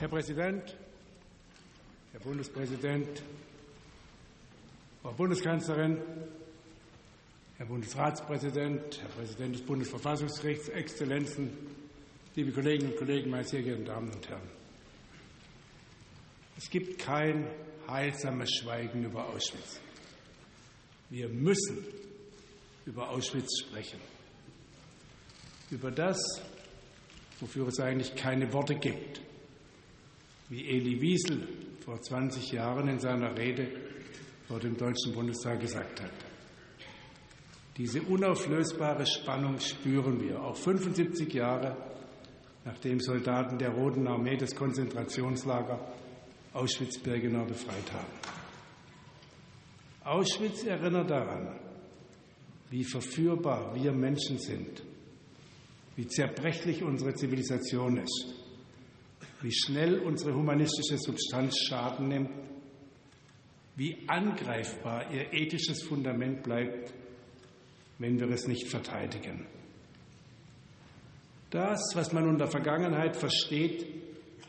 Herr Präsident, Herr Bundespräsident, Frau Bundeskanzlerin, Herr Bundesratspräsident, Herr Präsident des Bundesverfassungsgerichts, Exzellenzen, liebe Kolleginnen und Kollegen, meine sehr geehrten Damen und Herren. Es gibt kein heilsames Schweigen über Auschwitz. Wir müssen über Auschwitz sprechen. Über das, wofür es eigentlich keine Worte gibt. Wie Elie Wiesel vor 20 Jahren in seiner Rede vor dem Deutschen Bundestag gesagt hat. Diese unauflösbare Spannung spüren wir, auch 75 Jahre nachdem Soldaten der Roten Armee das Konzentrationslager Auschwitz-Birkenau befreit haben. Auschwitz erinnert daran, wie verführbar wir Menschen sind, wie zerbrechlich unsere Zivilisation ist, wie schnell unsere humanistische Substanz Schaden nimmt, wie angreifbar ihr ethisches Fundament bleibt, wenn wir es nicht verteidigen. Das, was man unter Vergangenheit versteht,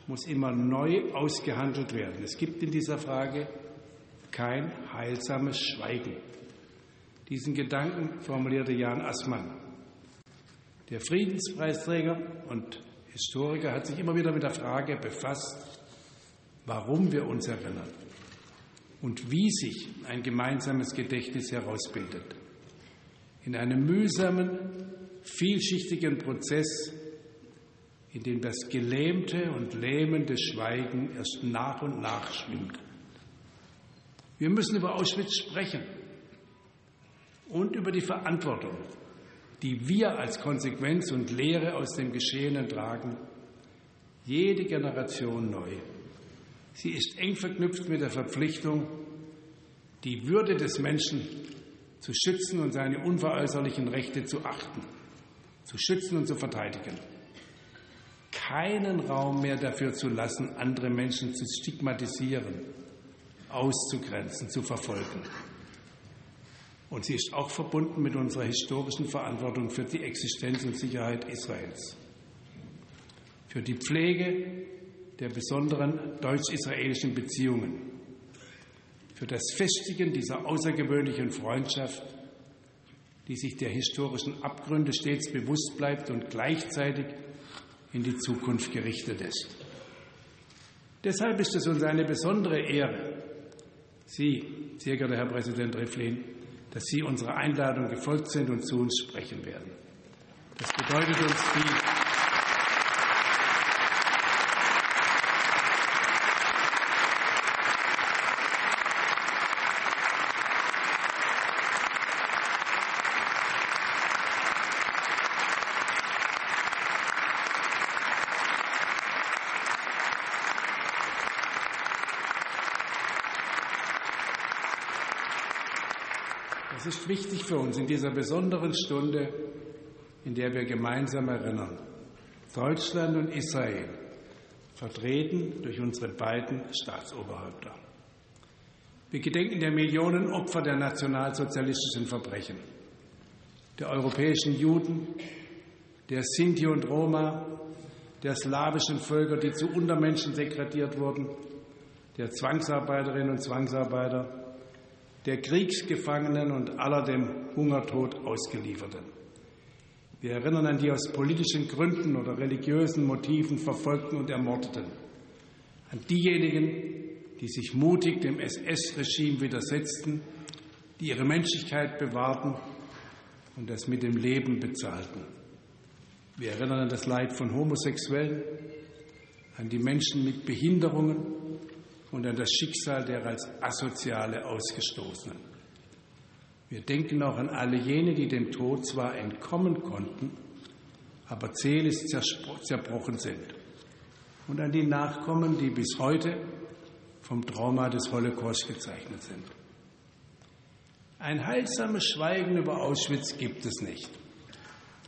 muss immer neu ausgehandelt werden. Es gibt in dieser Frage kein heilsames Schweigen. Diesen Gedanken formulierte Jan Assmann. Der Friedenspreisträger und Historiker hat sich immer wieder mit der Frage befasst, warum wir uns erinnern und wie sich ein gemeinsames Gedächtnis herausbildet. In einem mühsamen, vielschichtigen Prozess, in dem das gelähmte und lähmende Schweigen erst nach und nach schwimmt. Wir müssen über Auschwitz sprechen und über die Verantwortung, die wir als Konsequenz und Lehre aus dem Geschehenen tragen, jede Generation neu. Sie ist eng verknüpft mit der Verpflichtung, die Würde des Menschen zu schützen und seine unveräußerlichen Rechte zu achten, zu schützen und zu verteidigen. Keinen Raum mehr dafür zu lassen, andere Menschen zu stigmatisieren, auszugrenzen, zu verfolgen. Und sie ist auch verbunden mit unserer historischen Verantwortung für die Existenz und Sicherheit Israels, für die Pflege der besonderen deutsch-israelischen Beziehungen, für das Festigen dieser außergewöhnlichen Freundschaft, die sich der historischen Abgründe stets bewusst bleibt und gleichzeitig in die Zukunft gerichtet ist. Deshalb ist es uns eine besondere Ehre, Sie, sehr geehrter Herr Präsident Rivlin, dass Sie unserer Einladung gefolgt sind und zu uns sprechen werden. Das bedeutet uns viel. Es ist wichtig für uns in dieser besonderen Stunde, in der wir gemeinsam erinnern. Deutschland und Israel, vertreten durch unsere beiden Staatsoberhäupter. Wir gedenken der Millionen Opfer der nationalsozialistischen Verbrechen, der europäischen Juden, der Sinti und Roma, der slawischen Völker, die zu Untermenschen degradiert wurden, der Zwangsarbeiterinnen und Zwangsarbeiter, der Kriegsgefangenen und aller dem Hungertod ausgelieferten. Wir erinnern an die aus politischen Gründen oder religiösen Motiven verfolgten und ermordeten, an diejenigen, die sich mutig dem SS-Regime widersetzten, die ihre Menschlichkeit bewahrten und das mit dem Leben bezahlten. Wir erinnern an das Leid von Homosexuellen, an die Menschen mit Behinderungen und an das Schicksal der als Asoziale Ausgestoßenen. Wir denken auch an alle jene, die dem Tod zwar entkommen konnten, aber seelisch zerbrochen sind. Und an die Nachkommen, die bis heute vom Trauma des Holocaust gezeichnet sind. Ein heilsames Schweigen über Auschwitz gibt es nicht.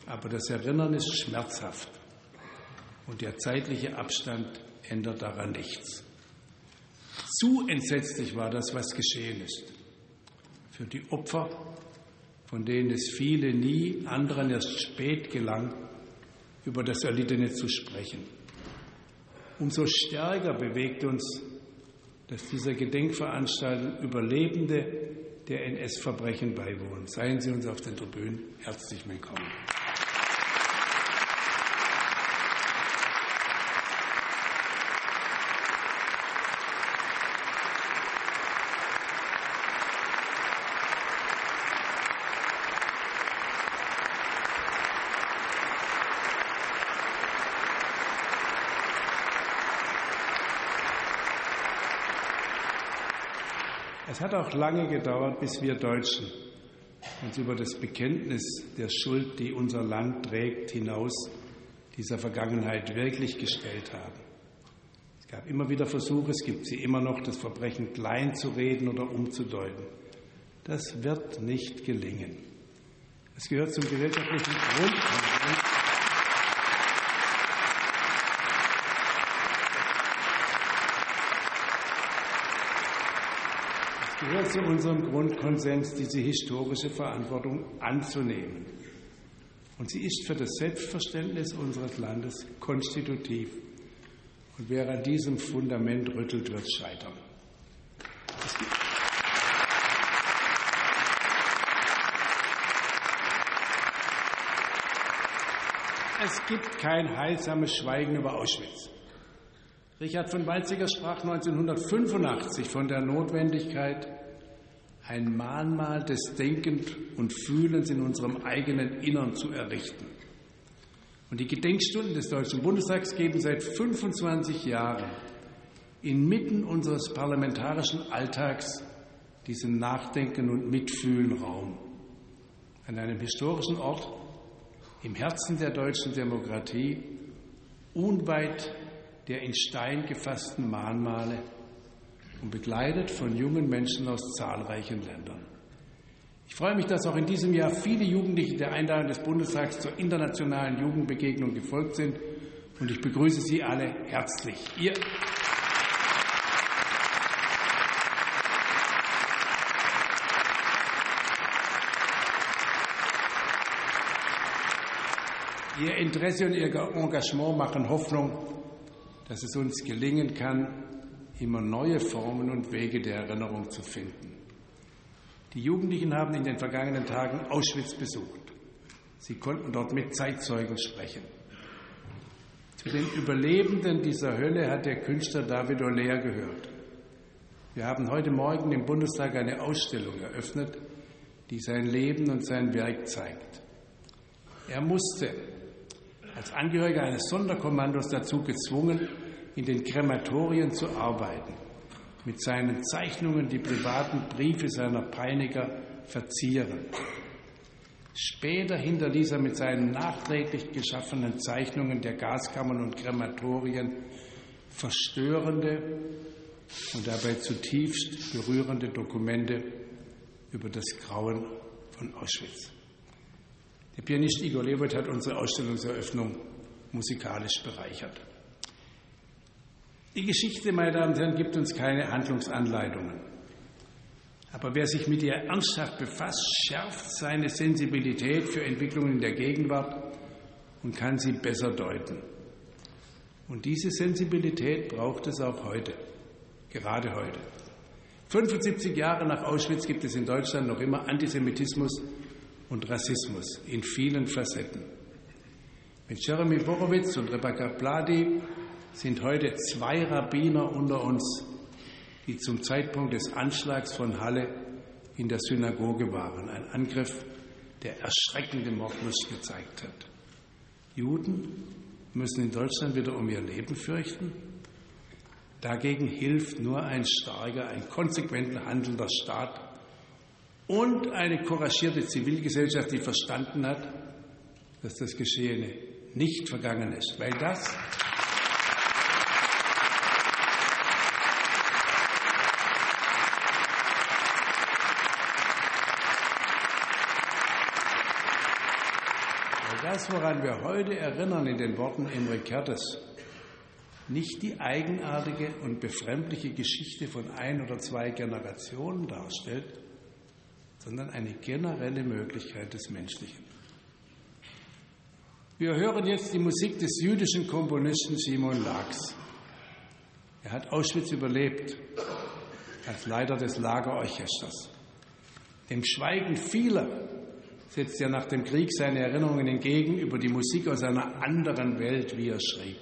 Aber das Erinnern ist schmerzhaft. Und der zeitliche Abstand ändert daran nichts. Zu entsetzlich war das, was geschehen ist. Für die Opfer, von denen es viele nie, anderen erst spät gelang, über das Erlittene zu sprechen. Umso stärker bewegt uns, dass dieser Gedenkveranstaltung Überlebende der NS-Verbrechen beiwohnen. Seien Sie uns auf den Tribünen herzlich willkommen. Es hat auch lange gedauert, bis wir Deutschen uns über das Bekenntnis der Schuld, die unser Land trägt, hinaus dieser Vergangenheit wirklich gestellt haben. Es gab immer wieder Versuche, es gibt sie immer noch, das Verbrechen klein zu reden oder umzudeuten. Das wird nicht gelingen. Es gehört zum gesellschaftlichen Grundanspruch. Zu unserem Grundkonsens, diese historische Verantwortung anzunehmen. Und sie ist für das Selbstverständnis unseres Landes konstitutiv. Und wer an diesem Fundament rüttelt, wird scheitern. Es gibt kein heilsames Schweigen über Auschwitz. Richard von Weizsäcker sprach 1985 von der Notwendigkeit, ein Mahnmal des Denkens und Fühlens in unserem eigenen Innern zu errichten. Und die Gedenkstunden des Deutschen Bundestags geben seit 25 Jahren inmitten unseres parlamentarischen Alltags diesem Nachdenken und Mitfühlen Raum. An einem historischen Ort im Herzen der deutschen Demokratie, unweit der in Stein gefassten Mahnmale und begleitet von jungen Menschen aus zahlreichen Ländern. Ich freue mich, dass auch in diesem Jahr viele Jugendliche der Einladung des Bundestags zur internationalen Jugendbegegnung gefolgt sind und ich begrüße Sie alle herzlich. Ihr Ihr Interesse und Ihr Engagement machen Hoffnung, dass es uns gelingen kann, immer neue Formen und Wege der Erinnerung zu finden. Die Jugendlichen haben in den vergangenen Tagen Auschwitz besucht. Sie konnten dort mit Zeitzeugen sprechen. Zu den Überlebenden dieser Hölle hat der Künstler David Aller gehört. Wir haben heute Morgen im Bundestag eine Ausstellung eröffnet, die sein Leben und sein Werk zeigt. Er musste als Angehöriger eines Sonderkommandos dazu gezwungen, in den Krematorien zu arbeiten, mit seinen Zeichnungen die privaten Briefe seiner Peiniger verzieren. Später hinterließ er mit seinen nachträglich geschaffenen Zeichnungen der Gaskammern und Krematorien verstörende und dabei zutiefst berührende Dokumente über das Grauen von Auschwitz. Der Pianist Igor Levert hat unsere Ausstellungseröffnung musikalisch bereichert. Die Geschichte, meine Damen und Herren, gibt uns keine Handlungsanleitungen. Aber wer sich mit ihr ernsthaft befasst, schärft seine Sensibilität für Entwicklungen in der Gegenwart und kann sie besser deuten. Und diese Sensibilität braucht es auch heute, gerade heute. 75 Jahre nach Auschwitz gibt es in Deutschland noch immer Antisemitismus und Rassismus in vielen Facetten. Mit Jeremy Borowitz und Rebecca Pladi sind heute zwei Rabbiner unter uns, die zum Zeitpunkt des Anschlags von Halle in der Synagoge waren. Ein Angriff, der erschreckende Mordlust gezeigt hat. Juden müssen in Deutschland wieder um ihr Leben fürchten. Dagegen hilft nur ein starker, ein konsequent handelnder Staat und eine couragierte Zivilgesellschaft, die verstanden hat, dass das Geschehene nicht vergangen ist, weil das weil woran wir heute erinnern in den Worten Imre Kertes, nicht die eigenartige und befremdliche Geschichte von ein oder zwei Generationen darstellt, sondern eine generelle Möglichkeit des Menschlichen. Wir hören jetzt die Musik des jüdischen Komponisten Simon Lachs. Er hat Auschwitz überlebt als Leiter des Lagerorchesters. Dem Schweigen vieler setzt er nach dem Krieg seine Erinnerungen entgegen über die Musik aus einer anderen Welt, wie er schrieb.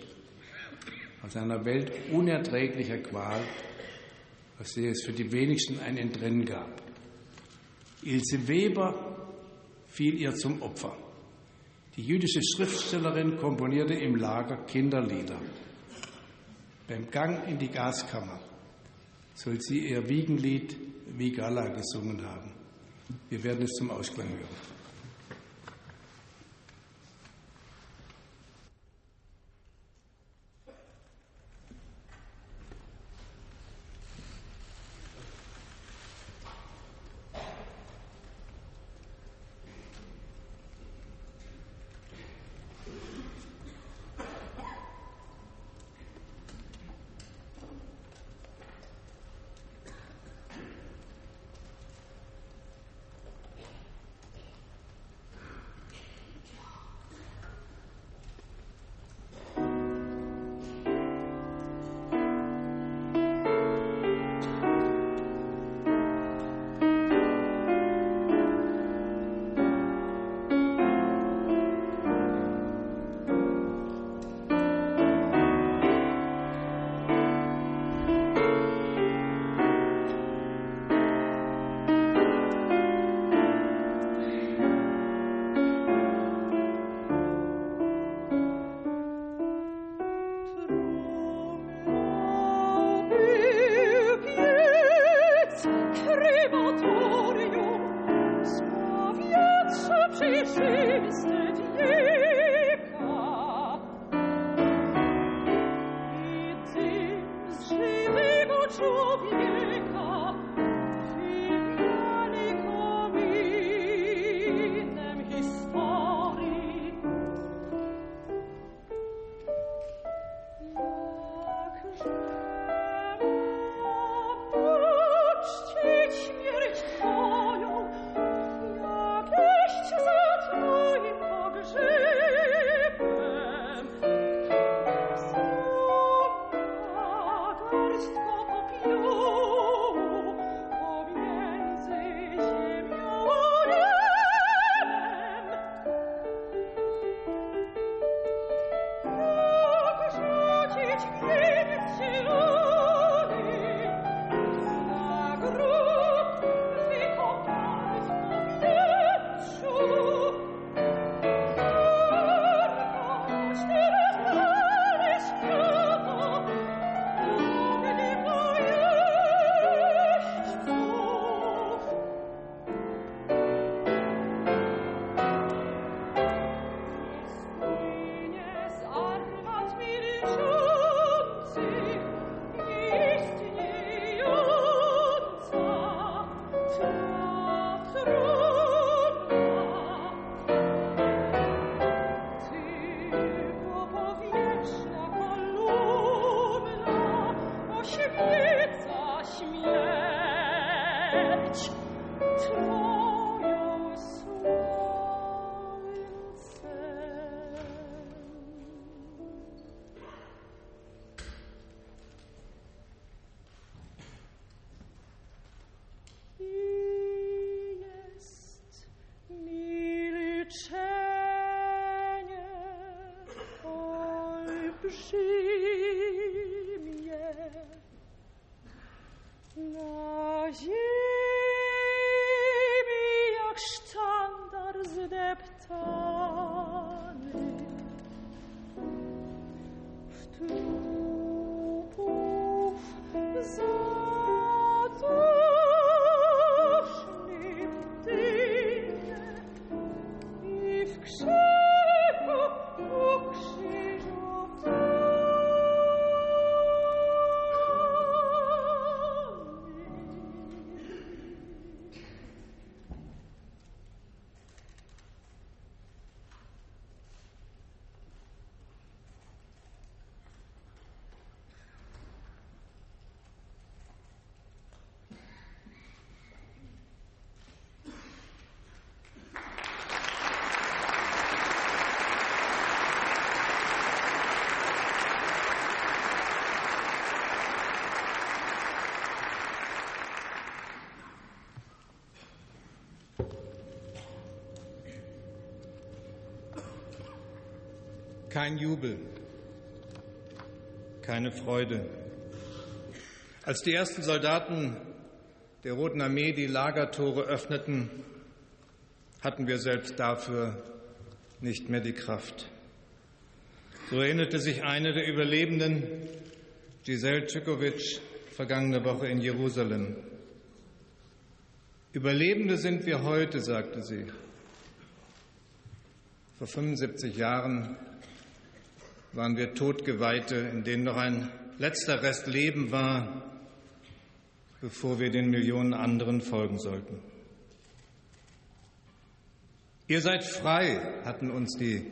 Aus einer Welt unerträglicher Qual, aus der es für die wenigsten ein Entrennen gab. Ilse Weber fiel ihr zum Opfer. Die jüdische Schriftstellerin komponierte im Lager Kinderlieder. Beim Gang in die Gaskammer soll sie ihr Wiegenlied Vigala gesungen haben. Wir werden es zum Ausklang hören. Kein Jubel, keine Freude. Als die ersten Soldaten der Roten Armee die Lagertore öffneten, hatten wir selbst dafür nicht mehr die Kraft. So erinnerte sich eine der Überlebenden, Giselle Tschikovic, vergangene Woche in Jerusalem. Überlebende sind wir heute, sagte sie. Vor 75 Jahren waren wir Todgeweihte, in denen noch ein letzter Rest Leben war, bevor wir den Millionen anderen folgen sollten. Ihr seid frei, hatten uns die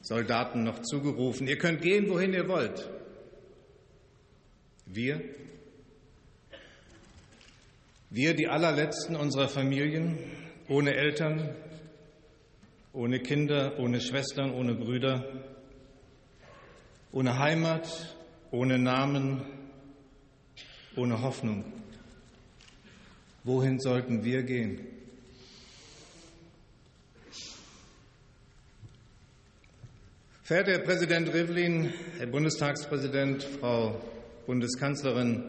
Soldaten noch zugerufen. Ihr könnt gehen, wohin ihr wollt. Wir? Wir, die allerletzten unserer Familien, ohne Eltern, ohne Kinder, ohne Schwestern, ohne Brüder, ohne Heimat, ohne Namen, ohne Hoffnung. Wohin sollten wir gehen? Verehrter Herr Präsident Rivlin, Herr Bundestagspräsident, Frau Bundeskanzlerin,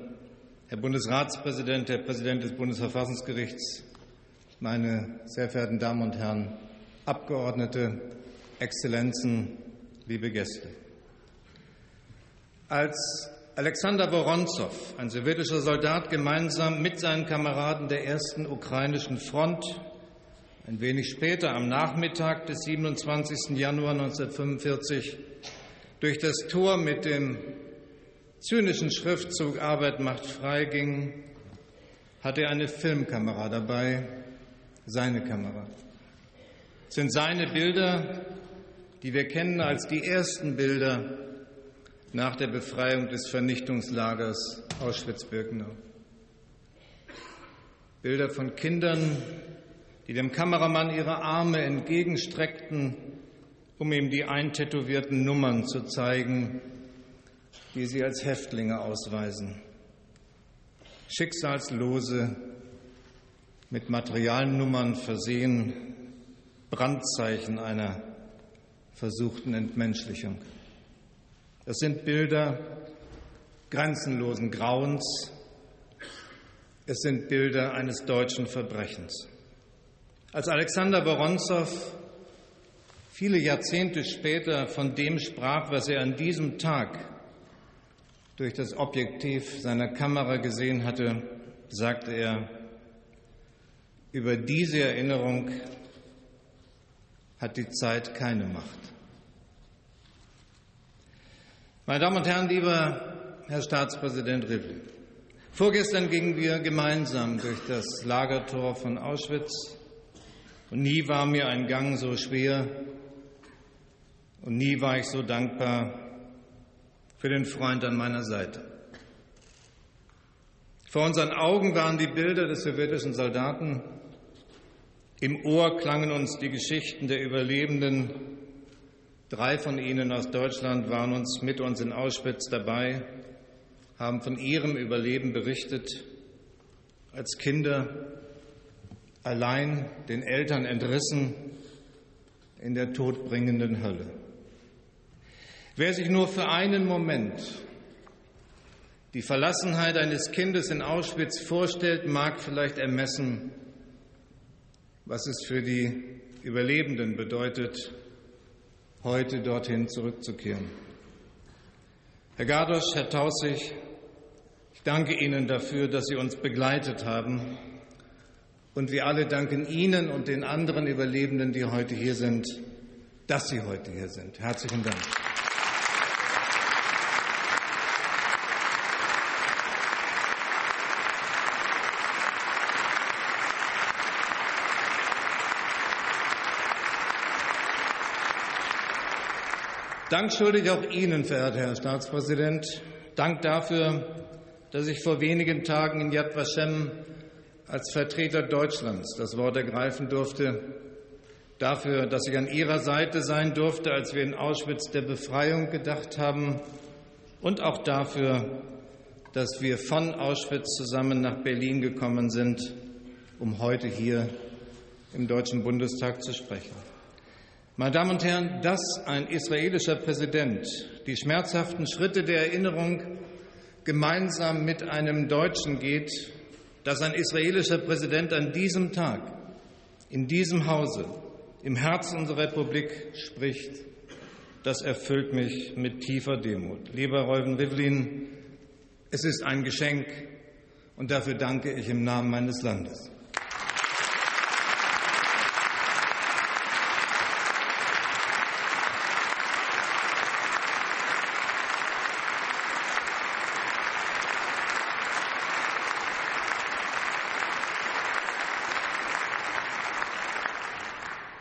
Herr Bundesratspräsident, Herr Präsident des Bundesverfassungsgerichts, meine sehr verehrten Damen und Herren Abgeordnete, Exzellenzen, liebe Gäste. Als Alexander Woronzow, ein sowjetischer Soldat, gemeinsam mit seinen Kameraden der ersten ukrainischen Front ein wenig später, am Nachmittag des 27. Januar 1945, durch das Tor mit dem zynischen Schriftzug Arbeit macht frei ging, hatte er eine Filmkamera dabei, seine Kamera. Es sind seine Bilder, die wir kennen als die ersten Bilder nach der Befreiung des Vernichtungslagers Auschwitz-Birkenau. Bilder von Kindern, die dem Kameramann ihre Arme entgegenstreckten, um ihm die eintätowierten Nummern zu zeigen, die sie als Häftlinge ausweisen. Schicksalslose, mit Materialnummern versehen, Brandzeichen einer versuchten Entmenschlichung. Das sind Bilder grenzenlosen Grauens. Es sind Bilder eines deutschen Verbrechens. Als Alexander Woronzow viele Jahrzehnte später von dem sprach, was er an diesem Tag durch das Objektiv seiner Kamera gesehen hatte, sagte er, über diese Erinnerung hat die Zeit keine Macht. Meine Damen und Herren, lieber Herr Staatspräsident Rivlin, vorgestern gingen wir gemeinsam durch das Lagertor von Auschwitz und nie war mir ein Gang so schwer und nie war ich so dankbar für den Freund an meiner Seite. Vor unseren Augen waren die Bilder des sowjetischen Soldaten, im Ohr klangen uns die Geschichten der Überlebenden. Drei von ihnen aus Deutschland waren uns mit uns in Auschwitz dabei, haben von ihrem Überleben berichtet. Als Kinder allein den Eltern entrissen in der todbringenden Hölle. Wer sich nur für einen Moment die Verlassenheit eines Kindes in Auschwitz vorstellt, mag vielleicht ermessen, was es für die Überlebenden bedeutet, heute dorthin zurückzukehren. Herr Gardosch, Herr Tausig, ich danke Ihnen dafür, dass Sie uns begleitet haben und wir alle danken Ihnen und den anderen Überlebenden, die heute hier sind, dass Sie heute hier sind. Herzlichen Dank. Dank schuldig auch Ihnen, verehrter Herr Staatspräsident. Dank dafür, dass ich vor wenigen Tagen in Yad Vashem als Vertreter Deutschlands das Wort ergreifen durfte, dafür, dass ich an Ihrer Seite sein durfte, als wir in Auschwitz der Befreiung gedacht haben und auch dafür, dass wir von Auschwitz zusammen nach Berlin gekommen sind, um heute hier im Deutschen Bundestag zu sprechen. Meine Damen und Herren, dass ein israelischer Präsident die schmerzhaften Schritte der Erinnerung gemeinsam mit einem Deutschen geht, dass ein israelischer Präsident an diesem Tag in diesem Hause im Herzen unserer Republik spricht, das erfüllt mich mit tiefer Demut. Lieber Reuven Rivlin, es ist ein Geschenk und dafür danke ich im Namen meines Landes.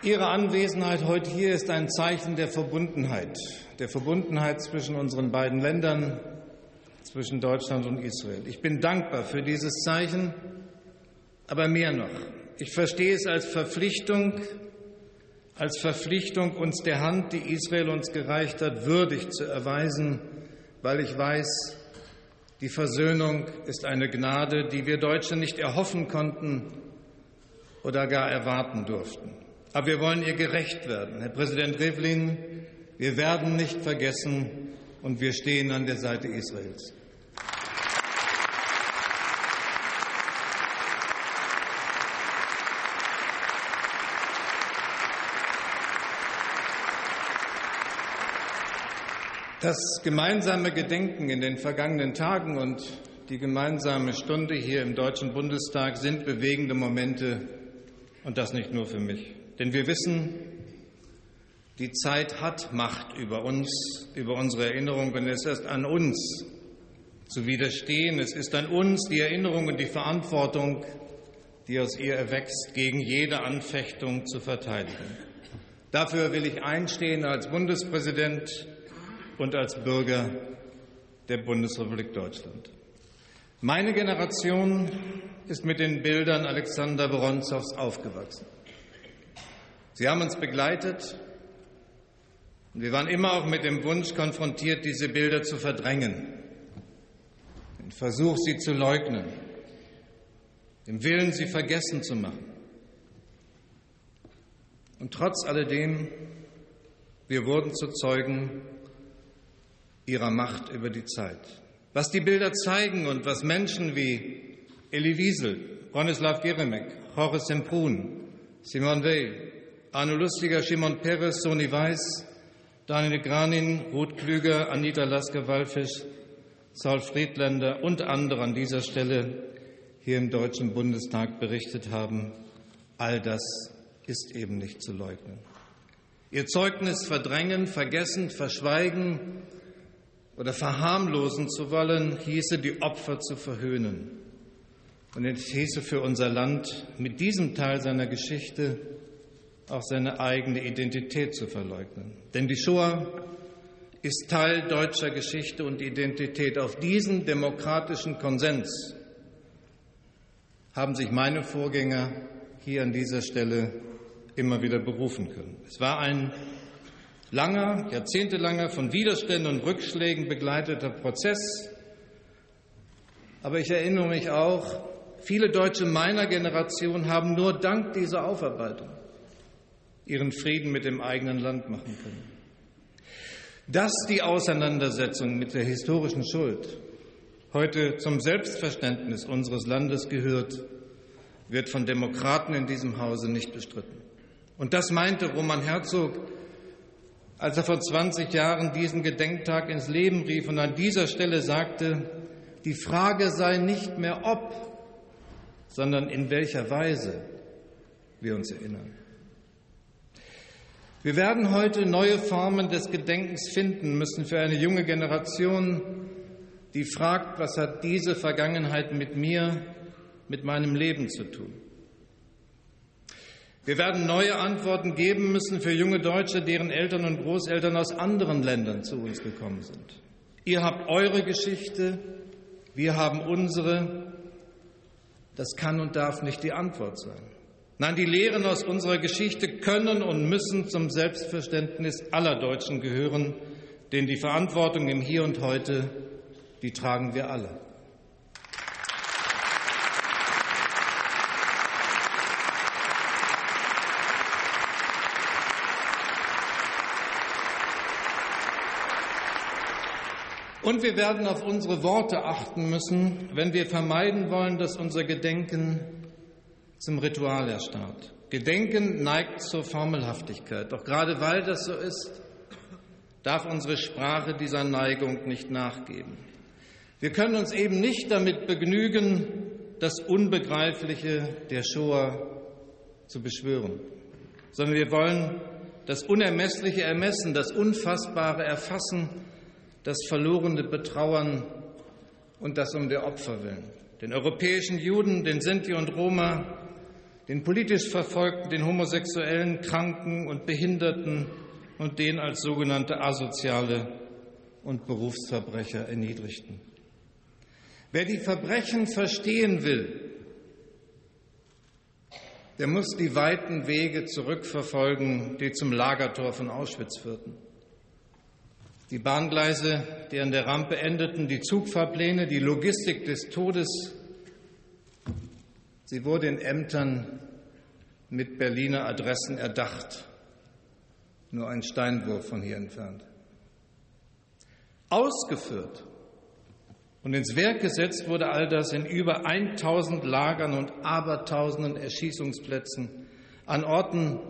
Ihre Anwesenheit heute hier ist ein Zeichen der Verbundenheit, der Verbundenheit zwischen unseren beiden Ländern, zwischen Deutschland und Israel. Ich bin dankbar für dieses Zeichen, aber mehr noch. Ich verstehe es als Verpflichtung, als Verpflichtung, uns der Hand, die Israel uns gereicht hat, würdig zu erweisen, weil ich weiß, die Versöhnung ist eine Gnade, die wir Deutsche nicht erhoffen konnten oder gar erwarten durften. Aber wir wollen ihr gerecht werden. Herr Präsident Rivlin, wir werden nicht vergessen und wir stehen an der Seite Israels. Das gemeinsame Gedenken in den vergangenen Tagen und die gemeinsame Stunde hier im Deutschen Bundestag sind bewegende Momente und das nicht nur für mich. Denn wir wissen, die Zeit hat Macht über uns, über unsere Erinnerung, und es ist an uns zu widerstehen. Es ist an uns die Erinnerung und die Verantwortung, die aus ihr erwächst, gegen jede Anfechtung zu verteidigen. Dafür will ich einstehen als Bundespräsident und als Bürger der Bundesrepublik Deutschland. Meine Generation ist mit den Bildern Alexander Woronzows aufgewachsen. Sie haben uns begleitet und wir waren immer auch mit dem Wunsch konfrontiert, diese Bilder zu verdrängen, den Versuch, sie zu leugnen, dem Willen, sie vergessen zu machen. Und trotz alledem, wir wurden zu Zeugen ihrer Macht über die Zeit. Was die Bilder zeigen und was Menschen wie Elie Wiesel, Bronislaw Geremek, Jorge Semprun, Simone Weil, Arno Lustiger, Shimon Peres, Soni Weiß, Daniel Granin, Ruth Klüger, Anita Lasker-Wallfisch, Saul Friedländer und andere an dieser Stelle hier im Deutschen Bundestag berichtet haben, all das ist eben nicht zu leugnen. Ihr Zeugnis verdrängen, vergessen, verschweigen oder verharmlosen zu wollen, hieße die Opfer zu verhöhnen. Und es hieße für unser Land mit diesem Teil seiner Geschichte auch seine eigene Identität zu verleugnen. Denn die Shoah ist Teil deutscher Geschichte und Identität. Auf diesen demokratischen Konsens haben sich meine Vorgänger hier an dieser Stelle immer wieder berufen können. Es war ein langer, jahrzehntelanger, von Widerständen und Rückschlägen begleiteter Prozess. Aber ich erinnere mich auch, viele Deutsche meiner Generation haben nur dank dieser Aufarbeitung ihren Frieden mit dem eigenen Land machen können. Dass die Auseinandersetzung mit der historischen Schuld heute zum Selbstverständnis unseres Landes gehört, wird von Demokraten in diesem Hause nicht bestritten. Und das meinte Roman Herzog, als er vor 20 Jahren diesen Gedenktag ins Leben rief und an dieser Stelle sagte, die Frage sei nicht mehr ob, sondern in welcher Weise wir uns erinnern. Wir werden heute neue Formen des Gedenkens finden müssen für eine junge Generation, die fragt, was hat diese Vergangenheit mit mir, mit meinem Leben zu tun? Wir werden neue Antworten geben müssen für junge Deutsche, deren Eltern und Großeltern aus anderen Ländern zu uns gekommen sind. Ihr habt eure Geschichte, wir haben unsere. Das kann und darf nicht die Antwort sein. Nein, die Lehren aus unserer Geschichte können und müssen zum Selbstverständnis aller Deutschen gehören, denn die Verantwortung im Hier und heute, die tragen wir alle. Und wir werden auf unsere Worte achten müssen, wenn wir vermeiden wollen, dass unser Gedenken zum Ritual erstarrt. Gedenken neigt zur Formelhaftigkeit. Doch gerade weil das so ist, darf unsere Sprache dieser Neigung nicht nachgeben. Wir können uns eben nicht damit begnügen, das Unbegreifliche der Shoah zu beschwören, sondern wir wollen das Unermessliche ermessen, das Unfassbare erfassen, das Verlorene betrauern und das um der Opfer willen. Den europäischen Juden, den Sinti und Roma, den politisch Verfolgten, den Homosexuellen, Kranken und Behinderten und den als sogenannte Asoziale und Berufsverbrecher Erniedrigten. Wer die Verbrechen verstehen will, der muss die weiten Wege zurückverfolgen, die zum Lagertor von Auschwitz führten. Die Bahngleise, die an der Rampe endeten, die Zugfahrpläne, die Logistik des Todes, sie wurde in Ämtern mit Berliner Adressen erdacht, nur ein Steinwurf von hier entfernt. Ausgeführt und ins Werk gesetzt wurde all das in über 1000 Lagern und Abertausenden Erschießungsplätzen an Orten,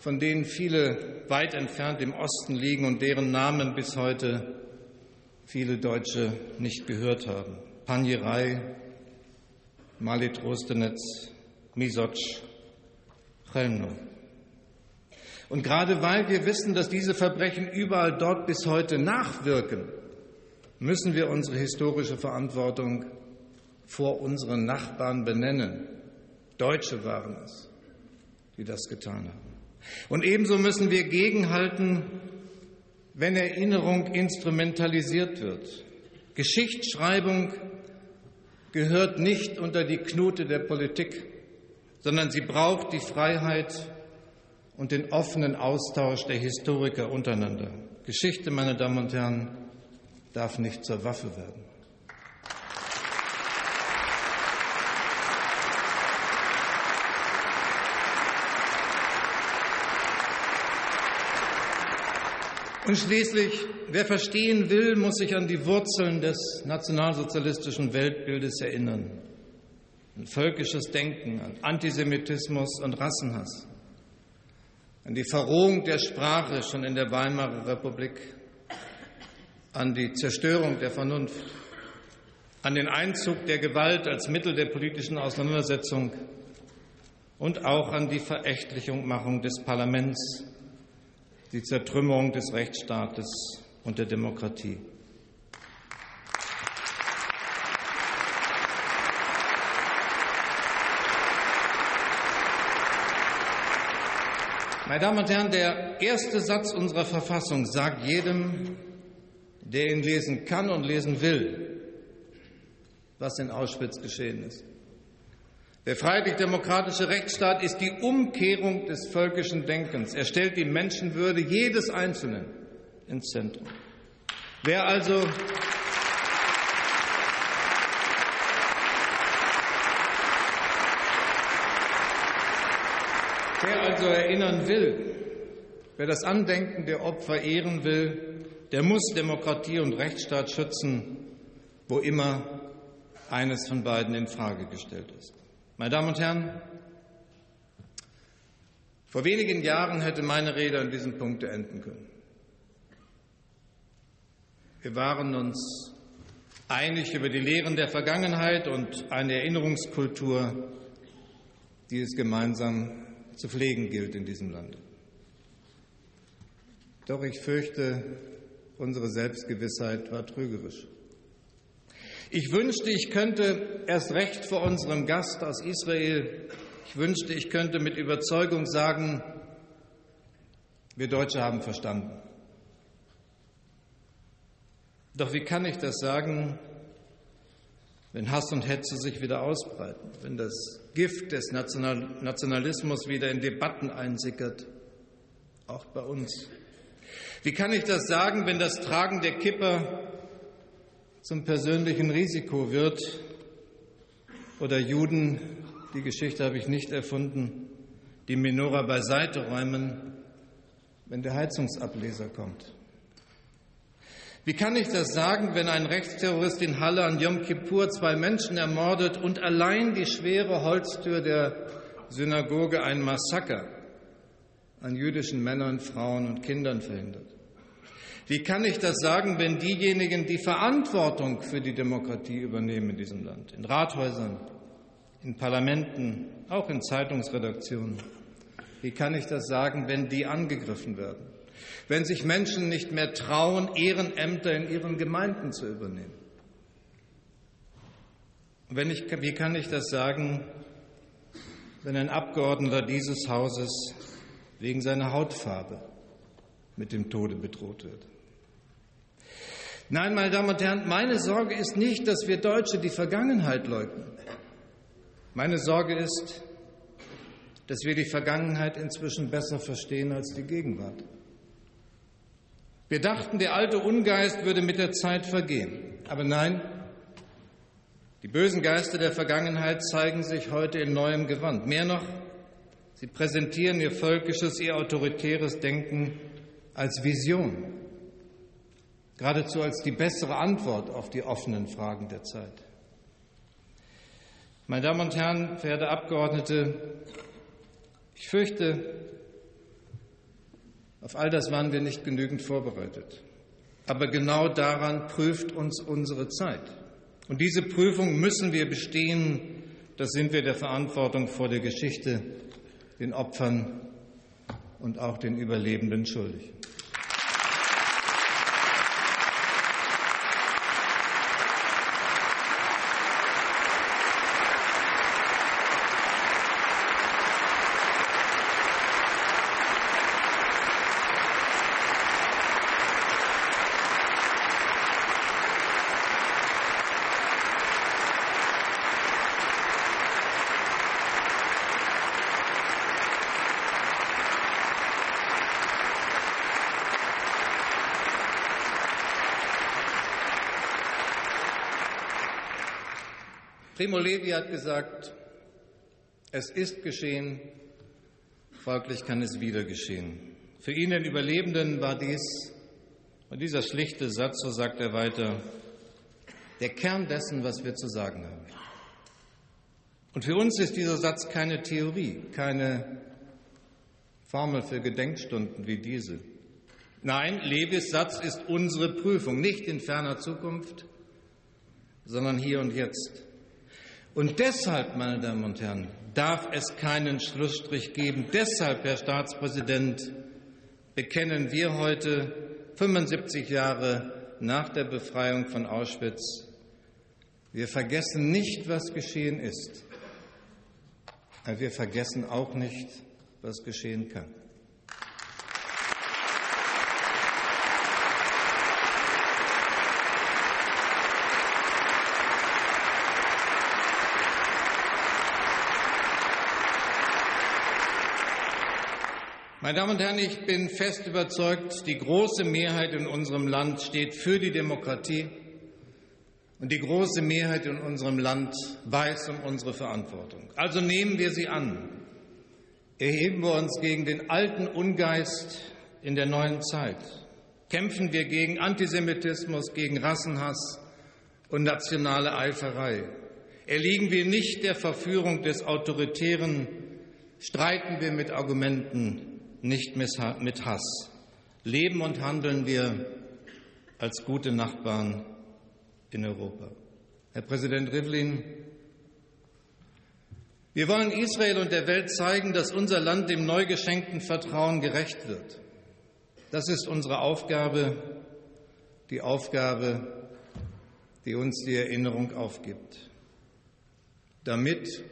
von denen viele weit entfernt im Osten liegen und deren Namen bis heute viele Deutsche nicht gehört haben. Panjerei, Mali Trostenetz, Misoc, Chelmno. Und gerade weil wir wissen, dass diese Verbrechen überall dort bis heute nachwirken, müssen wir unsere historische Verantwortung vor unseren Nachbarn benennen. Deutsche waren es, die das getan haben. Und ebenso müssen wir gegenhalten, wenn Erinnerung instrumentalisiert wird. Geschichtsschreibung gehört nicht unter die Knute der Politik, sondern sie braucht die Freiheit und den offenen Austausch der Historiker untereinander. Geschichte, meine Damen und Herren, darf nicht zur Waffe werden. Und schließlich, wer verstehen will, muss sich an die Wurzeln des nationalsozialistischen Weltbildes erinnern. An völkisches Denken, an Antisemitismus und Rassenhass, an die Verrohung der Sprache schon in der Weimarer Republik, an die Zerstörung der Vernunft, an den Einzug der Gewalt als Mittel der politischen Auseinandersetzung. Und auch an die Verächtlichungmachung des Parlaments die Zertrümmerung des Rechtsstaates und der Demokratie. Meine Damen und Herren, der erste Satz unserer Verfassung sagt jedem, der ihn lesen kann und lesen will, was in Auschwitz geschehen ist. Der freiheitlich-demokratische Rechtsstaat ist die Umkehrung des völkischen Denkens. Er stellt die Menschenwürde jedes Einzelnen ins Zentrum. Wer also Wer also erinnern will, wer das Andenken der Opfer ehren will, der muss Demokratie und Rechtsstaat schützen, wo immer eines von beiden in Frage gestellt ist. Meine Damen und Herren, vor wenigen Jahren hätte meine Rede an diesem Punkt enden können. Wir waren uns einig über die Lehren der Vergangenheit und eine Erinnerungskultur, die es gemeinsam zu pflegen gilt in diesem Land. Doch ich fürchte, unsere Selbstgewissheit war trügerisch. Ich wünschte, ich könnte erst recht vor unserem Gast aus Israel, ich wünschte, ich könnte mit Überzeugung sagen, wir Deutsche haben verstanden. Doch wie kann ich das sagen, wenn Hass und Hetze sich wieder ausbreiten, wenn das Gift des Nationalismus wieder in Debatten einsickert, auch bei uns? Wie kann ich das sagen, wenn das Tragen der Kipper zum persönlichen Risiko wird oder Juden, die Geschichte habe ich nicht erfunden, die Menora beiseite räumen, wenn der Heizungsableser kommt. Wie kann ich das sagen, wenn ein Rechtsterrorist in Halle an Yom Kippur zwei Menschen ermordet und allein die schwere Holztür der Synagoge ein Massaker an jüdischen Männern, Frauen und Kindern verhindert? Wie kann ich das sagen, wenn diejenigen, die Verantwortung für die Demokratie übernehmen in diesem Land, in Rathäusern, in Parlamenten, auch in Zeitungsredaktionen, wie kann ich das sagen, wenn die angegriffen werden? Wenn sich Menschen nicht mehr trauen, Ehrenämter in ihren Gemeinden zu übernehmen? Wenn ich, wie kann ich das sagen, wenn ein Abgeordneter dieses Hauses wegen seiner Hautfarbe mit dem Tode bedroht wird? Nein, meine Damen und Herren, meine Sorge ist nicht, dass wir Deutsche die Vergangenheit leugnen. Meine Sorge ist, dass wir die Vergangenheit inzwischen besser verstehen als die Gegenwart. Wir dachten, der alte Ungeist würde mit der Zeit vergehen. Aber nein, die bösen Geister der Vergangenheit zeigen sich heute in neuem Gewand. Mehr noch, sie präsentieren ihr völkisches, ihr autoritäres Denken als Vision geradezu als die bessere Antwort auf die offenen Fragen der Zeit. Meine Damen und Herren, verehrte Abgeordnete, ich fürchte, auf all das waren wir nicht genügend vorbereitet. Aber genau daran prüft uns unsere Zeit. Und diese Prüfung müssen wir bestehen. Das sind wir der Verantwortung vor der Geschichte, den Opfern und auch den Überlebenden schuldig. Primo Levi hat gesagt, es ist geschehen, folglich kann es wieder geschehen. Für ihn, den Überlebenden, war dies, und dieser schlichte Satz, so sagt er weiter, der Kern dessen, was wir zu sagen haben. Und für uns ist dieser Satz keine Theorie, keine Formel für Gedenkstunden wie diese. Nein, Levis Satz ist unsere Prüfung, nicht in ferner Zukunft, sondern hier und jetzt. Und deshalb, meine Damen und Herren, darf es keinen Schlussstrich geben. Deshalb, Herr Staatspräsident, bekennen wir heute, 75 Jahre nach der Befreiung von Auschwitz, wir vergessen nicht, was geschehen ist, aber wir vergessen auch nicht, was geschehen kann. Meine Damen und Herren, ich bin fest überzeugt, die große Mehrheit in unserem Land steht für die Demokratie und die große Mehrheit in unserem Land weiß um unsere Verantwortung. Also nehmen wir sie an. Erheben wir uns gegen den alten Ungeist in der neuen Zeit. Kämpfen wir gegen Antisemitismus, gegen Rassenhass und nationale Eiferei. Erliegen wir nicht der Verführung des Autoritären, streiten wir mit Argumenten, nicht mit Hass. Leben und handeln wir als gute Nachbarn in Europa. Herr Präsident Rivlin, wir wollen Israel und der Welt zeigen, dass unser Land dem neu geschenkten Vertrauen gerecht wird. Das ist unsere Aufgabe, die Aufgabe, die uns die Erinnerung aufgibt. Damit,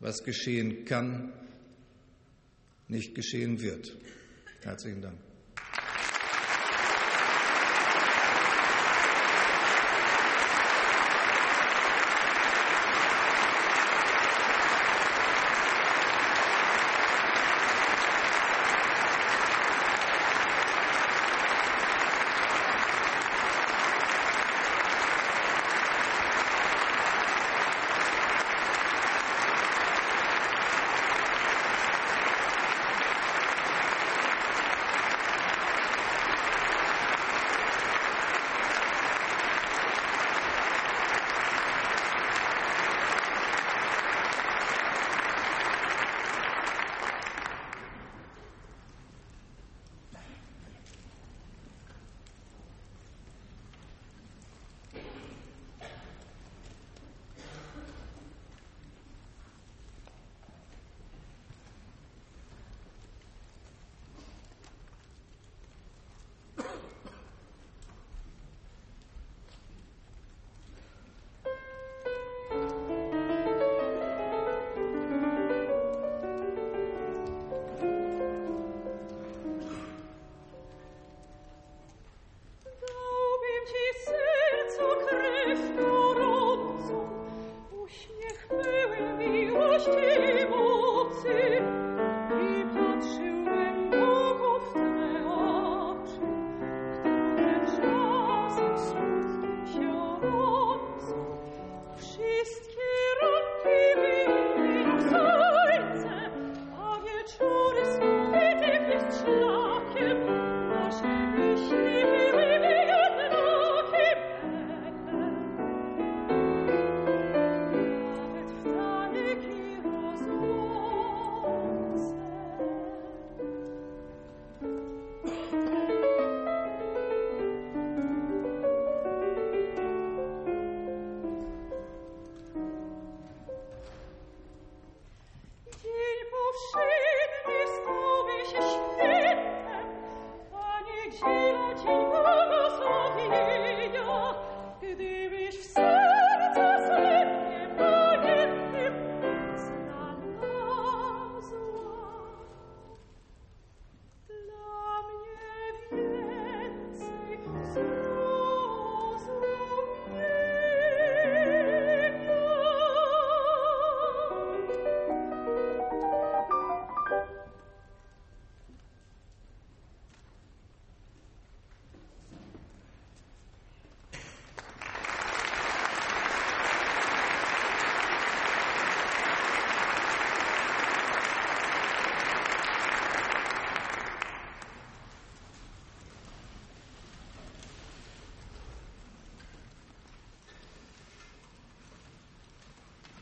was geschehen kann, nicht geschehen wird. Herzlichen Dank.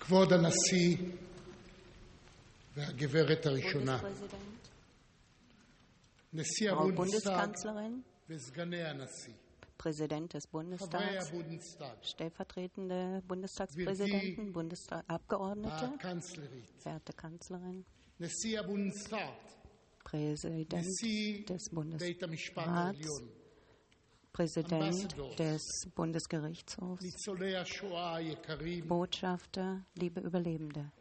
כבוד הנשיא והגברת הראשונה, Bundespräsident, נשיא Frau הבונדסטאג Bundeskanzlerin, וסגני הנשיא, Präsident des חברי Bundestags, הבונדסטאג, stellvertretende Bundestagspräsidenten, Bundesabgeordnete, הקנצלרית, verehrte Kanzlerin, נשיא הבונדסטאט, Präsident נשיא des בית המשפט Bundesrats, העליון, Präsident des Bundesgerichtshofs, Botschafter, liebe Überlebende,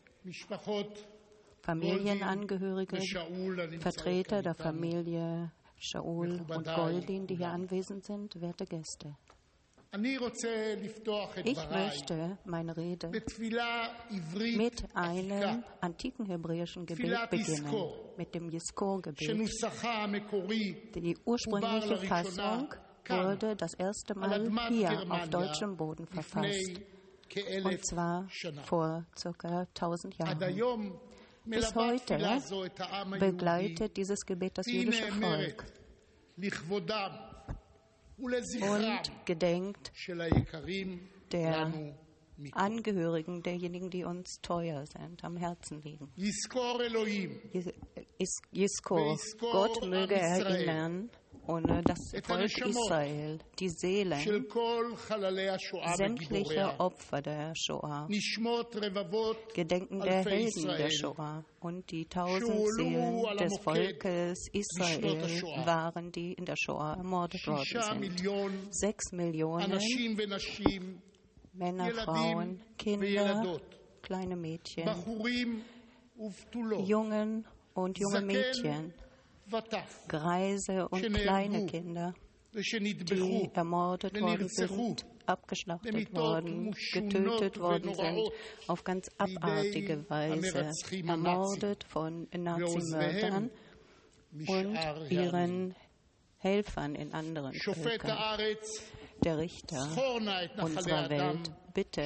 Familienangehörige, Vertreter der Familie Shaul und Goldin, die hier anwesend sind, werte Gäste. Ich möchte meine Rede mit einem antiken hebräischen Gebet beginnen, mit dem Yiskor-Gebet. Die ursprüngliche Fassung wurde das erste Mal hier auf deutschem Boden verfasst. Und zwar vor ca. 1000 Jahren. Bis heute begleitet dieses Gebet das jüdische Volk. Und gedenkt der Angehörigen derjenigen, die uns teuer sind, am Herzen liegen. Jisko, Gott möge erinnern ohne das Volk Israel, die Seelen sämtliche Opfer der Shoah, Gedenken der Helden der Shoah. Und die tausend Seelen des Volkes Israel waren, die in der Shoah ermordet worden sind. Sechs Millionen Männer, Frauen, Kinder, kleine Mädchen, Jungen und junge Mädchen. Greise und kleine Kinder, die ermordet worden sind, abgeschlachtet worden, getötet worden sind, auf ganz abartige Weise, ermordet von Nazimördern und ihren Helfern in anderen Völkern. Der Richter unserer Welt, bitte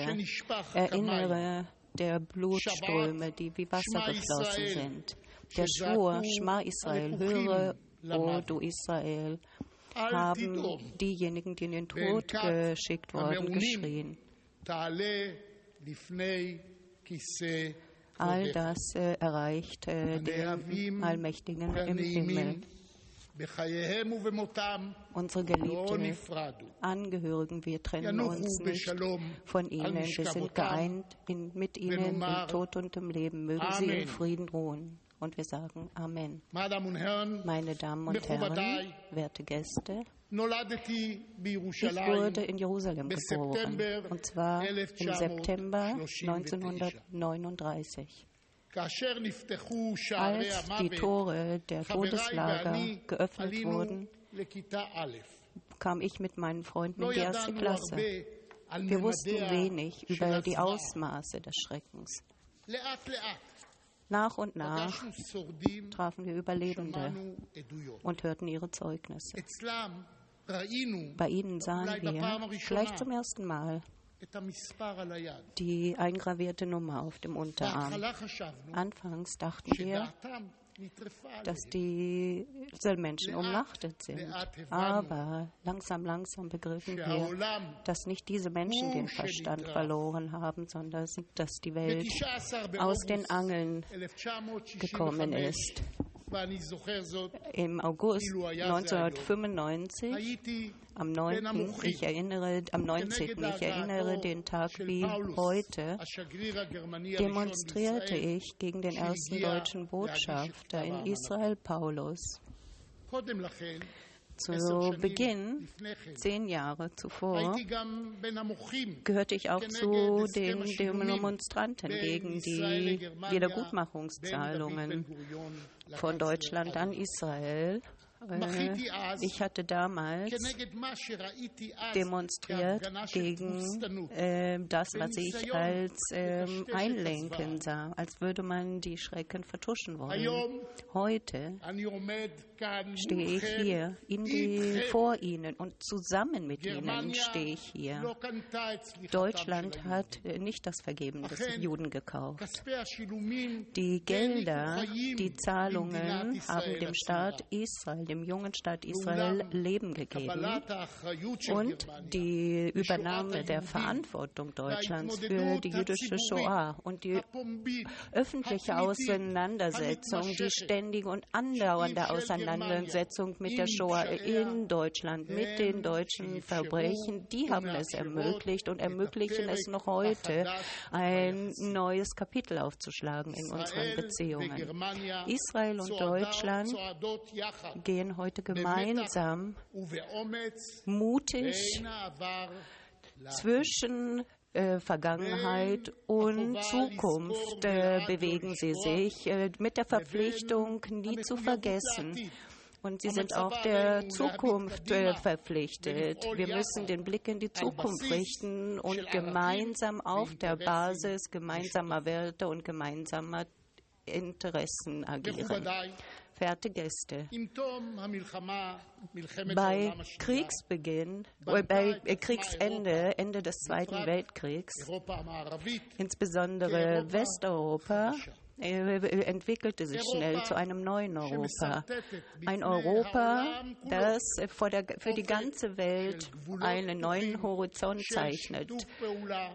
erinnere der Blutströme, die wie Wasser geflossen sind. Der Schwur, Schma Israel, höre, O oh du Israel, haben diejenigen, die in den Tod geschickt wurden, geschrien. All das äh, erreicht äh, den Allmächtigen im Himmel. Unsere geliebten Angehörigen, wir trennen uns nicht von ihnen. Wir sind geeint in, mit ihnen im Tod und im Leben. Mögen sie in Frieden ruhen. Und wir sagen Amen. Meine Damen und Herren, werte Gäste, ich wurde in Jerusalem geboren, und zwar im September 1939. Als die Tore der Todeslager geöffnet wurden, kam ich mit meinen Freunden in die erste Klasse. Wir wussten wenig über die Ausmaße des Schreckens. Nach und nach trafen wir Überlebende und hörten ihre Zeugnisse. Bei ihnen sahen wir vielleicht zum ersten Mal die eingravierte Nummer auf dem Unterarm. Anfangs dachten wir, dass diese Menschen umnachtet sind. Aber langsam, langsam begriffen wir, dass nicht diese Menschen den Verstand verloren haben, sondern dass die Welt aus den Angeln gekommen ist im August 1995, am 9. Ich erinnere, am 19. Ich erinnere den Tag wie heute, demonstrierte ich gegen den ersten deutschen Botschafter in Israel, Paulus. Zu Beginn, zehn Jahre zuvor, gehörte ich auch zu den Demonstranten gegen die Wiedergutmachungszahlungen von Deutschland an Israel. Äh, ich hatte damals demonstriert gegen äh, das, was ich als äh, Einlenken sah, als würde man die Schrecken vertuschen wollen. Heute stehe ich hier die, vor Ihnen und zusammen mit Ihnen stehe ich hier. Deutschland hat nicht das Vergeben des Juden gekauft. Die Gelder, die Zahlungen haben dem Staat Israel, dem jungen Staat Israel, Leben gegeben. Und die Übernahme der Verantwortung Deutschlands für die jüdische Shoah und die öffentliche Auseinandersetzung, die ständige und andauernde Auseinandersetzung, Auseinandersetzung mit der Shoah in Deutschland, mit den deutschen Verbrechen, die haben es ermöglicht und ermöglichen es noch heute, ein neues Kapitel aufzuschlagen in unseren Beziehungen. Israel und Deutschland gehen heute gemeinsam mutig zwischen äh, Vergangenheit und Zukunft äh, bewegen sie sich äh, mit der Verpflichtung, nie zu vergessen. Und sie sind auch der Zukunft verpflichtet. Wir müssen den Blick in die Zukunft richten und gemeinsam auf der Basis gemeinsamer Werte und gemeinsamer Interessen agieren. Verehrte Gäste, bei Kriegsbeginn, bei äh, äh, Kriegsende, Ende des Zweiten Weltkriegs, insbesondere Westeuropa entwickelte sich schnell zu einem neuen Europa. Ein Europa, das vor der, für die ganze Welt einen neuen Horizont zeichnet.